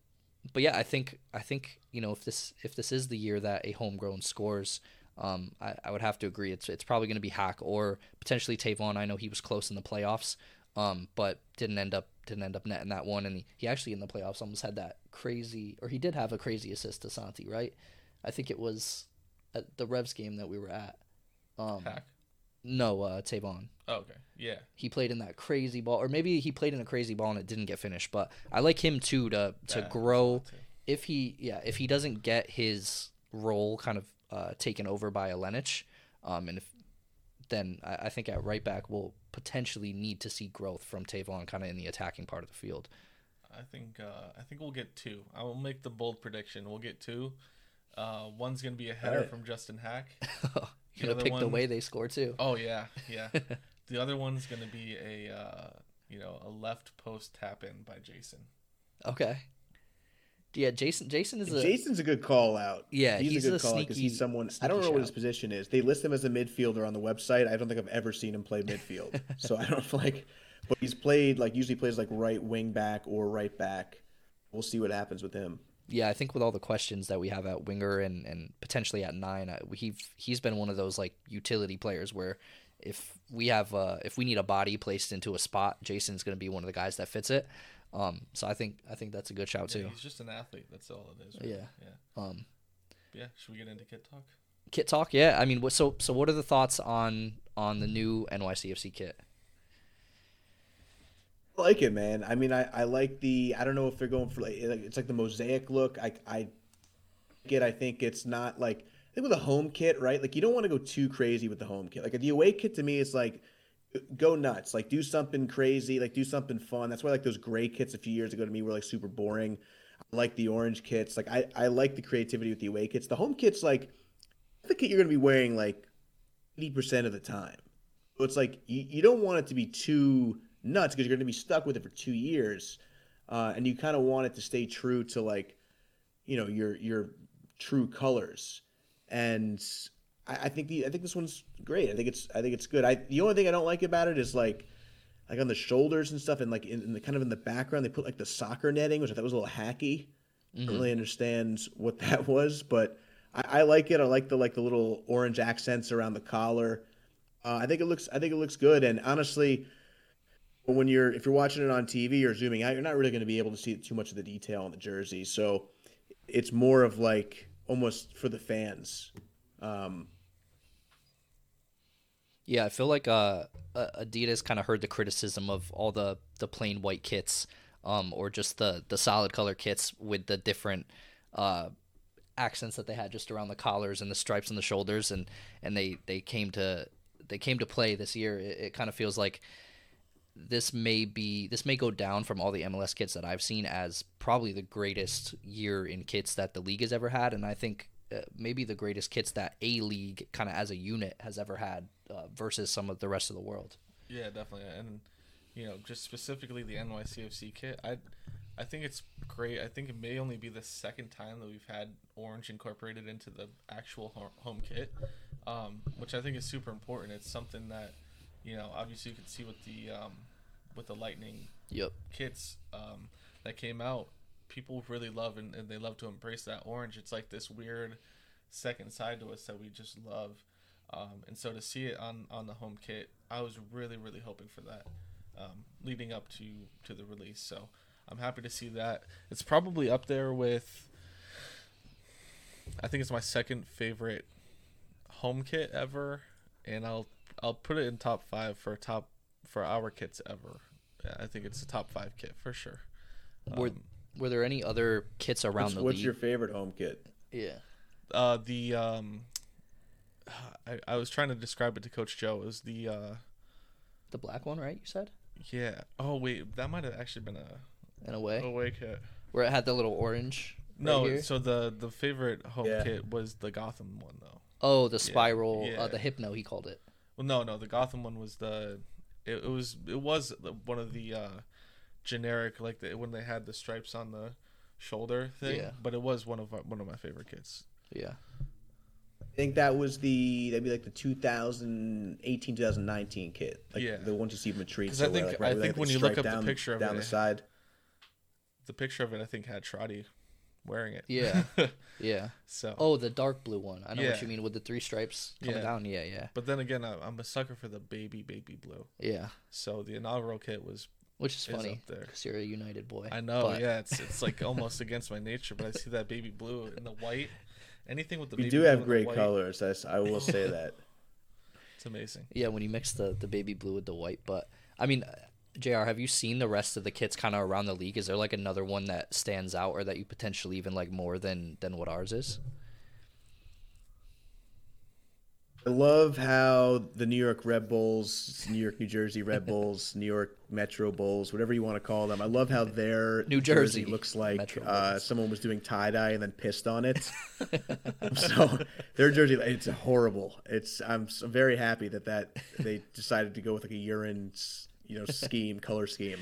A: but yeah, I think I think you know if this if this is the year that a homegrown scores, um, I, I would have to agree. It's it's probably going to be Haak or potentially Tayvon. I know he was close in the playoffs, um, but didn't end up didn't end up netting that one. And he, he actually in the playoffs almost had that crazy, or he did have a crazy assist to Santi, right? I think it was at the Revs game that we were at. Um,
C: Haak.
A: no, uh, Tayvon
C: Oh, okay. Yeah.
A: he played in that crazy ball, or maybe he played in a crazy ball and it didn't get finished. But I like him too to to grow. If he yeah, if he doesn't get his role kind of uh, taken over by Ilenič, um, and if then I, I think at right back we'll potentially need to see growth from Tayvon kind of in the attacking part of the field.
C: I think uh, I think we'll get two. I will make the bold prediction. We'll get two. Uh, one's gonna be a header
B: Alright.
C: from Justin Haak.
A: You're gonna
C: other
A: pick the way they score too.
C: Oh yeah, yeah. the other one's gonna be a uh, you know a left post tap in by Jasson.
A: Okay. Yeah, Jasson. Jasson is a
B: Jasson's a good call out.
A: Yeah,
B: he's,
A: he's
B: a
A: a
B: good call because he's someone I don't know what his position is. They list him as a midfielder on the website. I don't think I've ever seen him play midfield, so I don't like. But he's played like usually plays like right wing back or right back. We'll see what happens with him.
A: Yeah, I think with all the questions that we have at winger and, and potentially at nine, uh, he he's been one of those like utility players where if we have uh, if we need a body placed into a spot, Jasson's going to be one of the guys that fits it. Um, so I think I think that's a good shout
C: Yeah,
A: too.
C: he's just an athlete. That's all it is. Really.
A: Yeah.
C: Yeah.
A: Um,
C: yeah. Should we get into kit talk?
A: kit talk, yeah. I mean, what so so what are the thoughts on on the new NYCFC kit?
B: Like it, man. I mean, I, I like the. I don't know if they're going for like like- it's like the mosaic look. I I get. I think it's not like I think with a home kit, right? Like you don't want to go too crazy with the home kit. Like the away kit to me is like go nuts. Like do something crazy. Like do something fun. That's why like those gray kits a few years ago to me were like super boring. I like the orange kits. Like I I like the creativity with the away kits. The home kits like the kit you're gonna be wearing like eighty percent of the time. So it's like you, you don't want it to be too nuts because you're going to be stuck with it for two years, uh, and you kind of want it to stay true to like, you know, your your true colors. And I, I think the I think this one's great. I think it's I think it's good. I the only thing I don't like about it is like like on the shoulders and stuff, and like in, in the kind of in the background they put like the soccer netting, which I thought was a little hacky. I don't really understand what that was, but I, I like it. I like the like the little orange accents around the collar. Uh, I think it looks I think it looks good. And honestly, when you're if you're watching it on TV or zooming out, you're not really going to be able to see too much of the detail on the jersey. So it's more of like almost for the fans. Um,
A: Yeah, I feel like uh, Adidas kind of heard the criticism of all the, the plain white kits, um, or just the, the solid color kits with the different uh, accents that they had just around the collars and the stripes on the shoulders, and, and they, they came to they came to play this year. It, it kind of feels like this may be this may go down from all the MLS kits that I've seen as probably the greatest year in kits that the league has ever had, and I think uh, maybe the greatest kits that a league kind of as a unit has ever had uh, versus some of the rest of the world.
C: Yeah, definitely. And you know, just specifically the NYCFC kit, I I think it's great. I think it may only be the second time that we've had orange incorporated into the actual home kit, um, which I think is super important. It's something that you know, obviously you can see with the um, with the Lightning
A: Yep.
C: kits um, that came out, people really love and, and they love to embrace that orange. It's like this weird second side to us that we just love. Um, and so to see it on, on the home kit, I was really, really hoping for that um, leading up to, to the release. So I'm happy to see that. It's probably up there with, I think it's my second favorite home kit ever. And I'll I'll put it in top five for top for our kits ever. Yeah, I think it's a top five kit for sure.
A: Were
C: Um,
A: were there any other kits around
B: what's
A: the
B: what's
A: league?
B: your favorite home kit?
A: yeah.
C: uh, the um, I, I was trying to describe it to Coach Joe. It was the uh,
A: The black one, right? You said
C: yeah. Oh wait, that might have actually been a
A: in a way
C: away kit.
A: where it had the little orange. right
C: No,
A: here.
C: so the the favorite home
B: Yeah.
C: kit was the Gotham one though.
A: Oh, the spiral,
C: yeah.
A: Uh, the hypno. He called it.
C: Well, no, no, the Gotham one was the. It, it was it was one of the uh, generic like the, when they had the stripes on the shoulder thing.
A: Yeah.
C: But it was one of our, one of my favorite kits.
A: Yeah.
B: I think that was the that'd be like the 2018 2019 kit, like
C: Yeah.
B: the ones you see from Retreat.
C: 'Cause I
B: so where,
C: think-
B: like, right
C: I think
B: have
C: when you look
B: stripe
C: up the picture of
B: down
C: it,
B: the side,
C: The picture of it, I think, had Trotty wearing it.
A: Yeah. Yeah.
C: so.
A: Oh, the dark blue one. I know what you mean with the three stripes coming
C: Yeah.
A: down. Yeah, yeah,
C: But then again, I, I'm a sucker for the baby baby blue.
A: yeah.
C: So the inaugural kit was.
A: Which is
C: Is
A: funny
C: there.
A: because you're a United boy.
C: I know,
A: but-
C: yeah, it's it's like almost against my nature, but I see that baby blue and the white. Anything with the
B: we
C: baby
B: do
C: blue
B: have
C: and
B: great
C: white,
B: colors. I will say that.
C: It's amazing.
A: Yeah, when you mix the the baby blue with the white. But I mean, Jr. Have you seen the rest of the kits kind of around the league? Is there like another one that stands out, or that you potentially even like more than than what ours is?
B: I love how the New York Red Bulls, New York, New Jersey Red Bulls, New York Metro Bulls, whatever you want to call them. I love how their
A: New Jersey
B: looks like uh, someone was doing tie dye and then pissed on it. so their jersey, it's horrible. It's I'm s- very happy that that they decided to go with like a urine, you know, scheme, color scheme.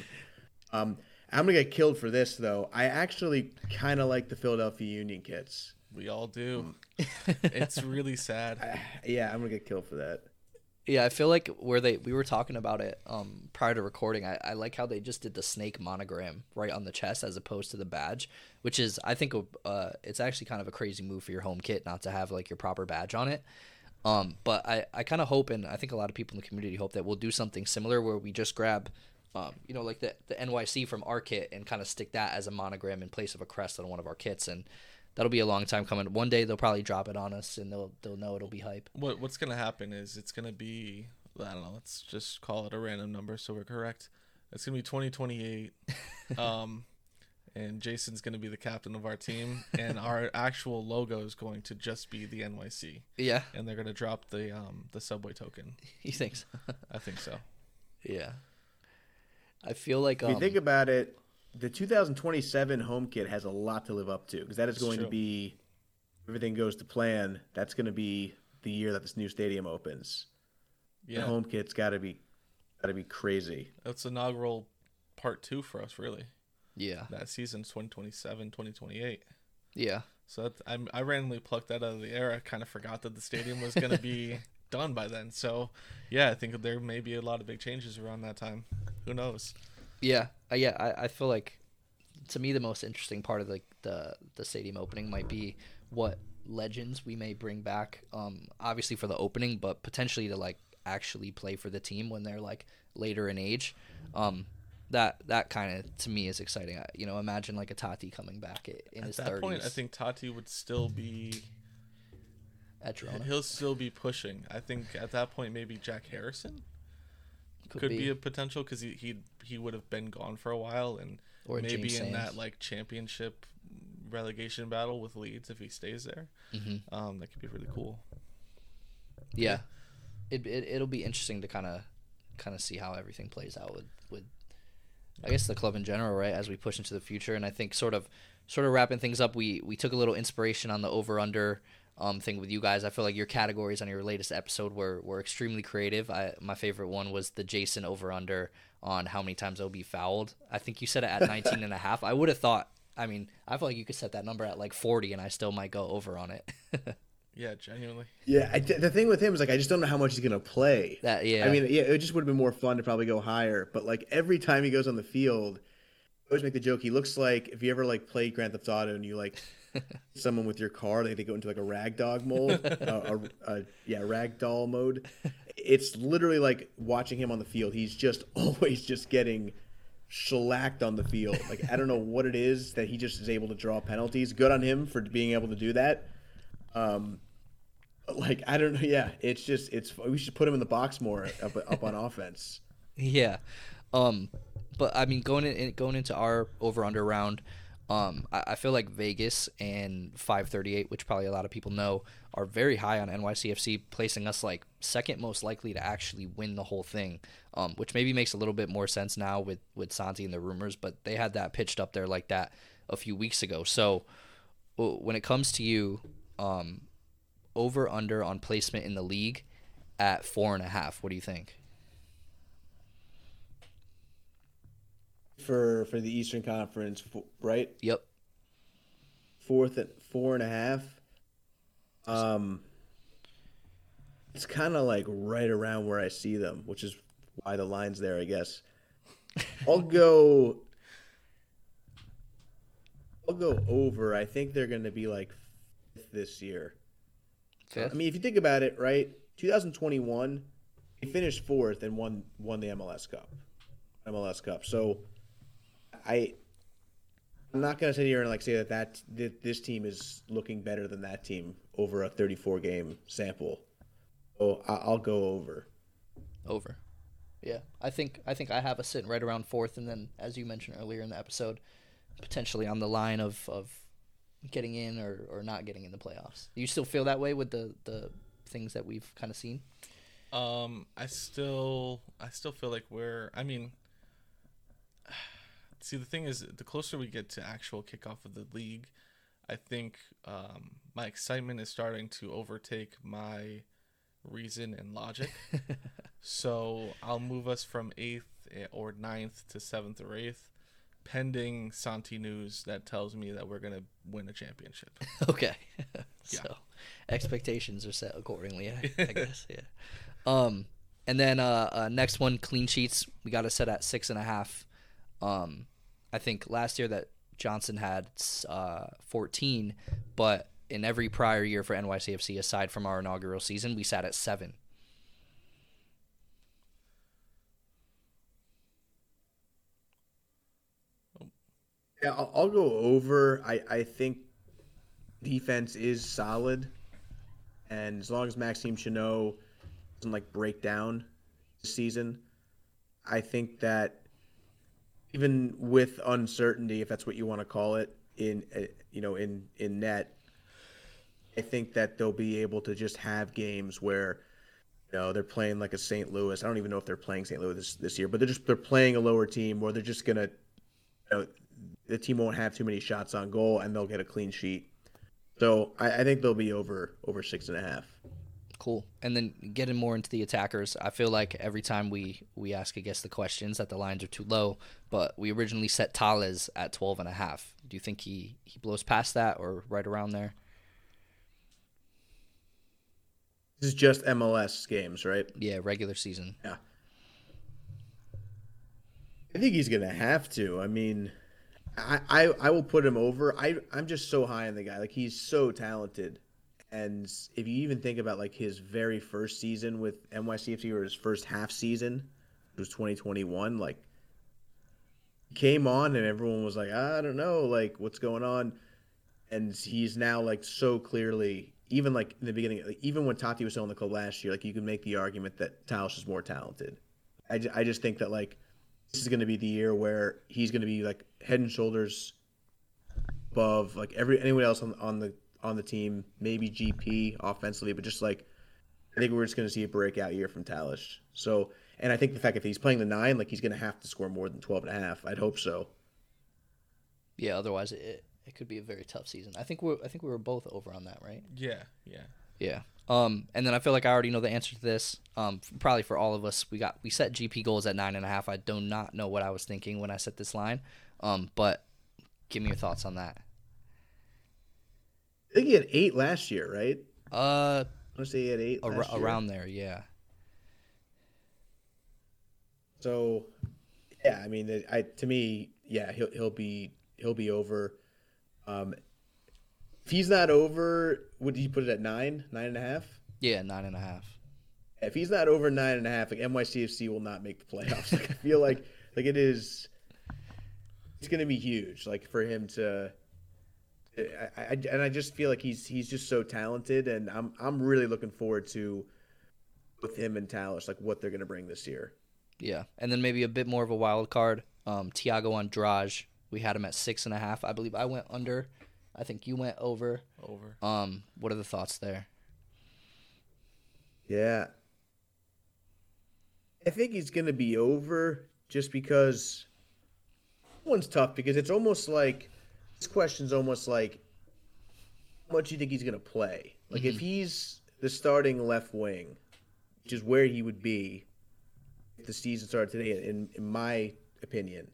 B: Um, I'm gonna get killed for this though. I actually kind of like the Philadelphia Union kits.
C: We all do.
A: Mm.
C: it's really sad.
B: Yeah, I'm gonna get killed for that.
A: Yeah, I feel like where they we were talking about it um prior to recording. I, I like how they just did the snake monogram right on the chest as opposed to the badge, which is I think uh it's actually kind of a crazy move for your home kit not to have like your proper badge on it. Um, but I I kind of hope and I think a lot of people in the community hope that we'll do something similar where we just grab. Um, you know, like the the NYC from our kit, and kind of stick that as a monogram in place of a crest on one of our kits, and that'll be a long time coming. One day they'll probably drop it on us, and they'll they'll know it'll be hype.
C: What what's gonna happen is it's gonna be I don't know. Let's just call it a random number so we're correct. It's gonna be 2028. um, and Jasson's gonna be the captain of our team, and our actual logo is going to just be the NYC,
A: Yeah,
C: and they're gonna drop the um the subway token.
A: he thinks.
C: I think so.
A: Yeah. I feel like
B: If
A: um,
B: you think about it, the 2027 home kit has a lot to live up to because that is
C: It's
B: going to
C: true.
B: be everything goes to plan. That's going to be the year that this new stadium opens. The
C: Yeah,
B: home kit's got to be got to be crazy.
C: that's inaugural part two for us, really.
A: Yeah,
C: That season's 2027, 2028.
A: yeah,
C: So I, I randomly plucked that out of the air. I kind of forgot that the stadium was going to be done by then. So, yeah, I think there may be a lot of big changes around that time. Who knows?
A: yeah, uh, yeah. I, I feel like to me the most interesting part of the, the the stadium opening might be what legends we may bring back. Um, obviously for the opening, but potentially to like actually play for the team when they're like later in age. Um, that that kind of to me is exciting. I, you know, imagine like a Tati coming back in
C: At
A: his
C: that
A: 30s
C: point, I think Tati would still be.
A: at Girona.
C: He'll still be pushing. I think at that point, maybe Jack Harrison could, be. a potential because he he he would have been gone for a while, and
A: Or
C: maybe
A: James
C: in that like championship relegation battle with Leeds if he stays there.
A: Mm-hmm.
C: Um, that could be really cool.
A: yeah it, it it'll be interesting to kind of kind of see how everything plays out with with I guess the club in general right as we push into the future. And I think sort of sort of wrapping things up we we took a little inspiration on the over under um thing with you guys. I feel like your categories on your latest episode were were extremely creative. I my favorite one was the Jasson over under on how many times they'll be fouled. I think you said it at 19 and a half. I would have thought I mean I feel like you could set that number at like 40 and I still might go over on it
C: Yeah, genuinely.
B: Yeah, I, the thing with him is like I just don't know how much he's going to play.
A: that yeah
B: I mean, yeah, it just would have been more fun to probably go higher. But like every time he goes on the field, I always make the joke. He looks like if you ever like played Grand Theft Auto and you like someone with your car, like they go into like a rag dog mode, uh, a, a, yeah, rag doll mode. It's literally like watching him on the field. He's just always just getting shellacked on the field. Like I don't know what it is that he just is able to draw penalties. Good on him for being able to do that. Um, like I don't know. Yeah, it's just it's we should put him in the box more up, up on offense.
A: Yeah. Um but I mean going in going into our over under round, Um, I, I feel like Vegas and 538, which probably a lot of people know, are very high on NYCFC, placing us like second most likely to actually win the whole thing. Um, which maybe makes a little bit more sense now with with Santi and the rumors, but they had that pitched up there like that a few weeks ago. So when it comes to you, um, over under on placement in the league at four and a half. What do you think?
B: For for the Eastern Conference, right?
A: Yep.
B: Fourth at four and a half. Um, it's kind of like right around where I see them, which is why the line's there, I guess. I'll go. I'll go over. I think they're going to be like this year.
A: Fifth.
B: I mean, if you think about it, right? 2021, he finished fourth and won won the MLS Cup, MLS Cup. So, I I'm not gonna sit here and like say that that, that this team is looking better than that team over a 34 game sample. So I- I'll go over.
A: Over. Yeah, I think I think I have us sitting right around fourth, and then as you mentioned earlier in the episode, potentially on the line of, of getting in or, or not getting in the playoffs. You still feel that way with the, the things that we've kind of seen?
C: Um, I still, I still feel like we're. I mean, see, the thing is, the closer we get to actual kickoff of the league, I think um, my excitement is starting to overtake my reason and logic. so I'll move us from eighth eh, or ninth to seventh or eighth, pending Santi news that tells me that we're gonna win a championship.
A: Okay. so expectations are set accordingly, I, I guess. Yeah. Um, and then uh, uh, next one, clean sheets. We got to set at six and a half. Um, I think last year that Johnson had uh, 14, but in every prior year for NYCFC, aside from our inaugural season, we sat at seven.
B: Yeah, I'll, I'll go over. I, I think defense is solid, and as long as Maxime Chanot doesn't like break down this season, I think that even with uncertainty, if that's what you want to call it, in uh, you know in in net, I think that they'll be able to just have games where. You know, they're playing like a St. Louis. I don't even know if they're playing St. Louis this, this year, but they're just they're playing a lower team, or they're just gonna you know, the team won't have too many shots on goal and they'll get a clean sheet. So I, I think they'll be over over six and a half.
A: Cool. And then getting more into the attackers, I feel like every time we we ask I guess the questions that the lines are too low, but we originally set Talles at 12 and a half. Do you think he he blows past that or right around there?
B: This is just MLS games, right?
A: Yeah, regular season.
B: Yeah. I think he's gonna have to. I mean, I, I will put him over. I I'm just so high on the guy. Like he's so talented. And if you even think about like his very first season with NYCFC or his first half season, it was 2021. Like came on and everyone was like, I don't know, like what's going on. And he's now like so clearly, even like in the beginning, like, even when Tati was still in the club last year, like you can make the argument that Talles is more talented. I, I just think that like this is going to be the year where he's going to be like head and shoulders above like every anyone else on on the on the team. Maybe GP offensively, but just like I think we're just going to see a breakout year from Talles. So, and I think the fact if he's playing the nine, like he's going to have to score more than 12 and a half. I'd hope so.
A: Yeah, otherwise it it could be a very tough season. I think we I think we were both over on that, right?
C: Yeah, yeah.
A: Yeah. Um, and then I feel like I already know the answer to this. Um, probably for all of us, we got we set GP goals at nine and a half. I do not know what I was thinking when I set this line. Um, but give me your thoughts on that.
B: I think he had eight last year, right?
A: Uh,
B: let's say he had eight
A: ar-
B: last year.
A: around there, yeah.
B: So, yeah, I mean, I to me, yeah, he'll he'll be he'll be over. Um, if he's not over, would you put it at nine, nine and a half?
A: Yeah, nine and a half.
B: If he's not over nine and a half, like NYCFC will not make the playoffs. Like I feel like like it is, it's going to be huge. Like for him to, I, I, and I just feel like he's he's just so talented, and I'm I'm really looking forward to with him and Talles, like what they're going to bring this year.
A: Yeah, and then maybe a bit more of a wild card. Um, Thiago Andrade. We had him at six and a half. I believe I went under. I think you went over.
C: Over.
A: Um, what are the thoughts there?
B: Yeah. I think he's going to be over just because one's tough because it's almost like this question's almost like how much do you think he's going to play? Like
A: Mm-hmm.
B: if he's the starting left wing, which is where he would be if the season started today in in my opinion.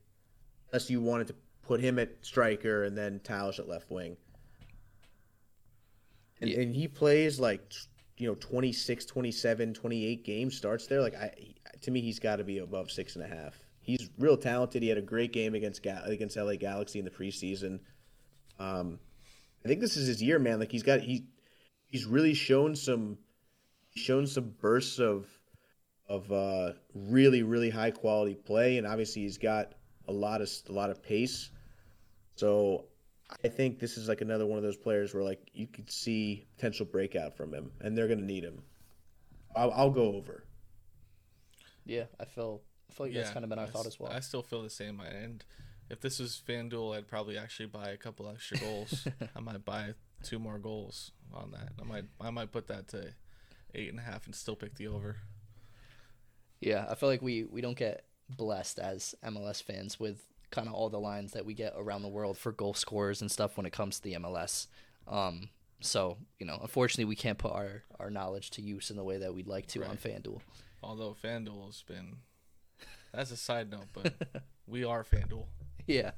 B: Unless you wanted to put him at striker and then Talles at left wing. And,
A: Yeah.
B: and he plays like you know 26 27 28 games starts there like i to me he's got to be above six and a half he's real talented. He had a great game against Ga- against la galaxy in the preseason. Um i think this is his year man. Like he's got he he's really shown some shown some bursts of of uh really really high quality play. And obviously he's got a lot of a lot of pace. So I think this is like another one of those players where like you could see potential breakout from him, and they're gonna need him. I'll, I'll go over.
A: Yeah, I feel I feel like that's kind of been our
C: I
A: thought
C: s-
A: as well.
C: I still feel the same. And if this was FanDuel, I'd probably actually buy a couple extra goals. I might buy two more goals on that. I might I might put that to eight and a half and still pick the over.
A: Yeah, I feel like we we don't get blessed as MLS fans with kind of all the lines that we get around the world for goal scorers and stuff when it comes to the MLS. Um, so you know, unfortunately, we can't put our our knowledge to use in the way that we'd like to on FanDuel.
C: Although FanDuel has been that's a side note, but we are FanDuel.
A: Yeah,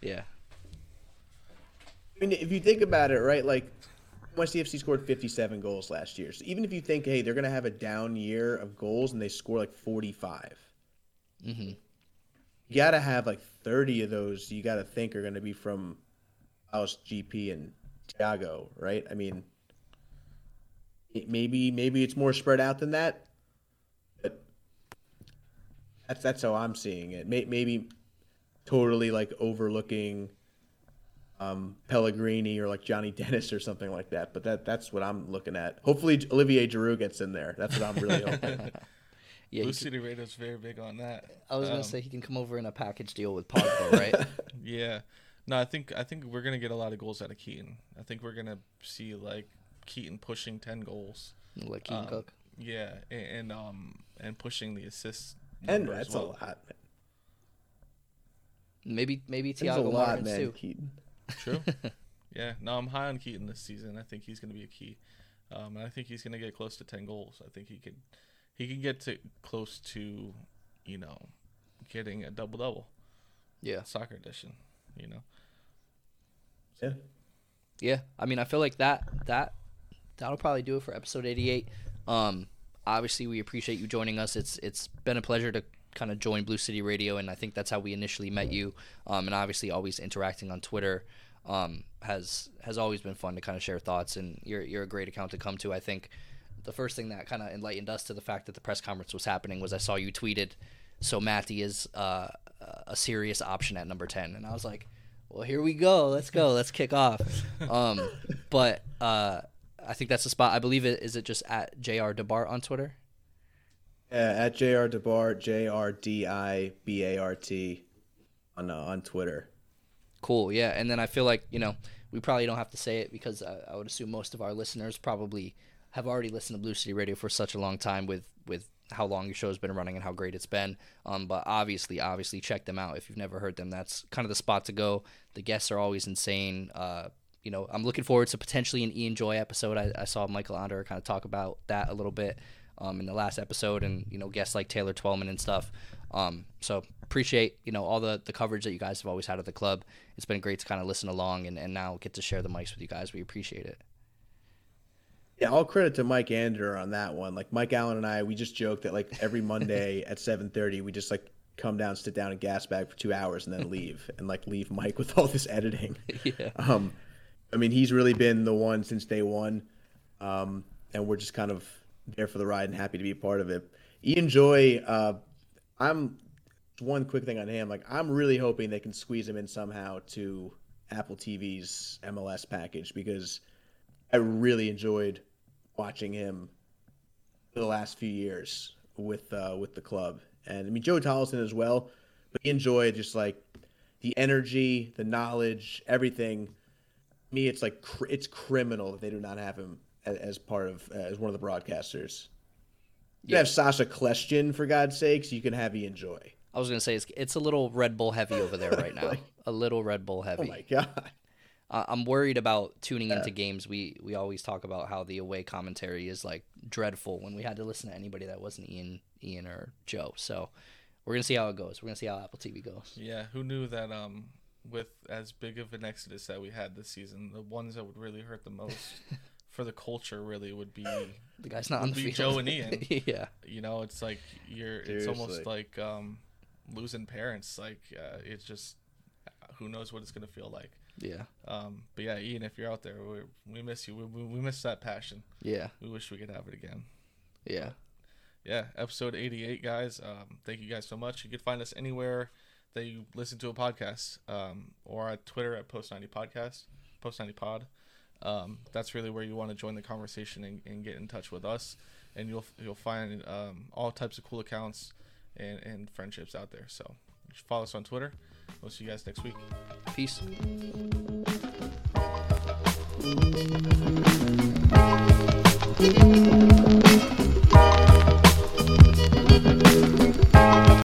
A: yeah,
B: I mean, if you think about it, right? Like, NYCFC scored 57 goals last year. So even if you think, hey, they're gonna have a down year of goals and they score like 45,
A: hmm
B: you gotta have like 30 of those. You gotta think are gonna be from House GP and Thiago, right? I mean, it, maybe maybe it's more spread out than that, but that's that's how I'm seeing it. Maybe totally like overlooking um, Pellegrini or like Johnny Dennis or something like that. But that that's what I'm looking at. Hopefully Olivier Giroud gets in there. That's what I'm really hoping.
A: yeah.
C: Blue
A: he
C: City Radio's very big on that.
A: I was gonna
C: Um,
A: say he can come over in a package deal with Pogba, right?
C: Yeah. No, I think I think we're gonna get a lot of goals out of Keaton. I think we're gonna see like Keaton pushing ten goals.
A: like Keaton
C: Um,
A: Cook.
C: Yeah, and, and um and pushing the assists.
B: And
C: number as
B: that's a lot. Man.
A: Maybe maybe
B: That's a
A: Thiago
B: lot, man.
A: too.
B: Keaton.
C: True. yeah. No, I'm high on Keaton this season. I think he's gonna be a key. Um, and I think he's gonna get close to ten goals. I think he could he can get to close to, you know, getting a double double
A: Yeah.
C: soccer edition. You know.
B: Yeah.
A: Yeah, I mean, I feel like that that that'll probably do it for episode 88. Um, obviously, we appreciate you joining us. It's it's been a pleasure to kind of join Blue City Radio, and I think that's how we initially met you. Um, and obviously, always interacting on Twitter um, has has always been fun to kind of share thoughts, and you're you're a great account to come to. I think the first thing that kind of enlightened us to the fact that the press conference was happening was I saw you tweeted, so Matty is uh, a serious option at number 10, and I was like well, here we go. Let's go. Let's kick off. Um, but uh, I think that's the spot. I believe it is it just at Jr. Debart on Twitter.
B: Yeah, at Jr. Debart, J R D I B A R T, on uh, on Twitter.
A: Cool. Yeah. And then I feel like you know we probably don't have to say it because I, I would assume most of our listeners probably have already listened to Blue City Radio for such a long time with with how long your show's been running and how great it's been. Um, but obviously, obviously, check them out if you've never heard them. That's kind of the spot to go. The guests are always insane. Uh, you know, I'm looking forward to potentially an Ian Joy episode. I, I saw Michael Onder kind of talk about that a little bit um, in the last episode, and you know, guests like Taylor Twellman and stuff. Um, so appreciate you know all the the coverage that you guys have always had at the club. It's been great to kind of listen along and, and now get to share the mics with you guys. We appreciate it.
B: Yeah, all credit to Mike Ander on that one. Like Mike Allen and I, we just joke that like every Monday at seven thirty, we just like come down, sit down, and gas bag for two hours, and then leave, and like leave Mike with all this editing.
A: yeah.
B: Um, I mean, he's really been the one since day one, um, and we're just kind of there for the ride and happy to be a part of it. Ian Joy, uh, I'm one quick thing on him. Like, I'm really hoping they can squeeze him in somehow to Apple TV's MLS package because I really enjoyed watching him the last few years with uh, with the club, and I mean Joe Tolleson as well. But Ian Joy just like the energy, the knowledge, everything. Me, it's like cr- it's criminal that they do not have him as, as part of as one of the broadcasters. You
A: Yeah.
B: have Sacha Kljestan for God's sakes. You can have Ian Joy.
A: I was gonna say it's it's a little Red Bull heavy over there right now. a little Red Bull heavy.
B: Oh my god.
A: I- I'm worried about tuning into games. We we always talk about how the away commentary is like dreadful when we had to listen to anybody that wasn't Ian Ian or Joe. So we're gonna see how it goes. We're gonna see how Apple TV goes.
C: Yeah, who knew that um with as big of an exodus that we had this season, the ones that would really hurt the most for the culture really would be
A: The guy's not on
C: Would
A: the
C: be
A: field.
C: Joe and Ian.
A: yeah,
C: you know, it's like you're it's almost like um losing parents. Like uh, it's just who knows what it's gonna feel like.
A: yeah,
C: Um, but yeah, Ian, if you're out there, we, we miss you. We, we, we miss that passion.
A: yeah,
C: We wish we could have it again.
A: yeah.
C: yeah, episode 88, guys. Um, thank you guys so much. You can find us anywhere you listen to a podcast um, or at Twitter at Post90 Podcast, Post90 Pod. Um, that's really where you want to join the conversation and, and get in touch with us. And you'll you'll find um, all types of cool accounts and, and friendships out there. So follow us on Twitter. We'll see you guys next week.
A: Peace.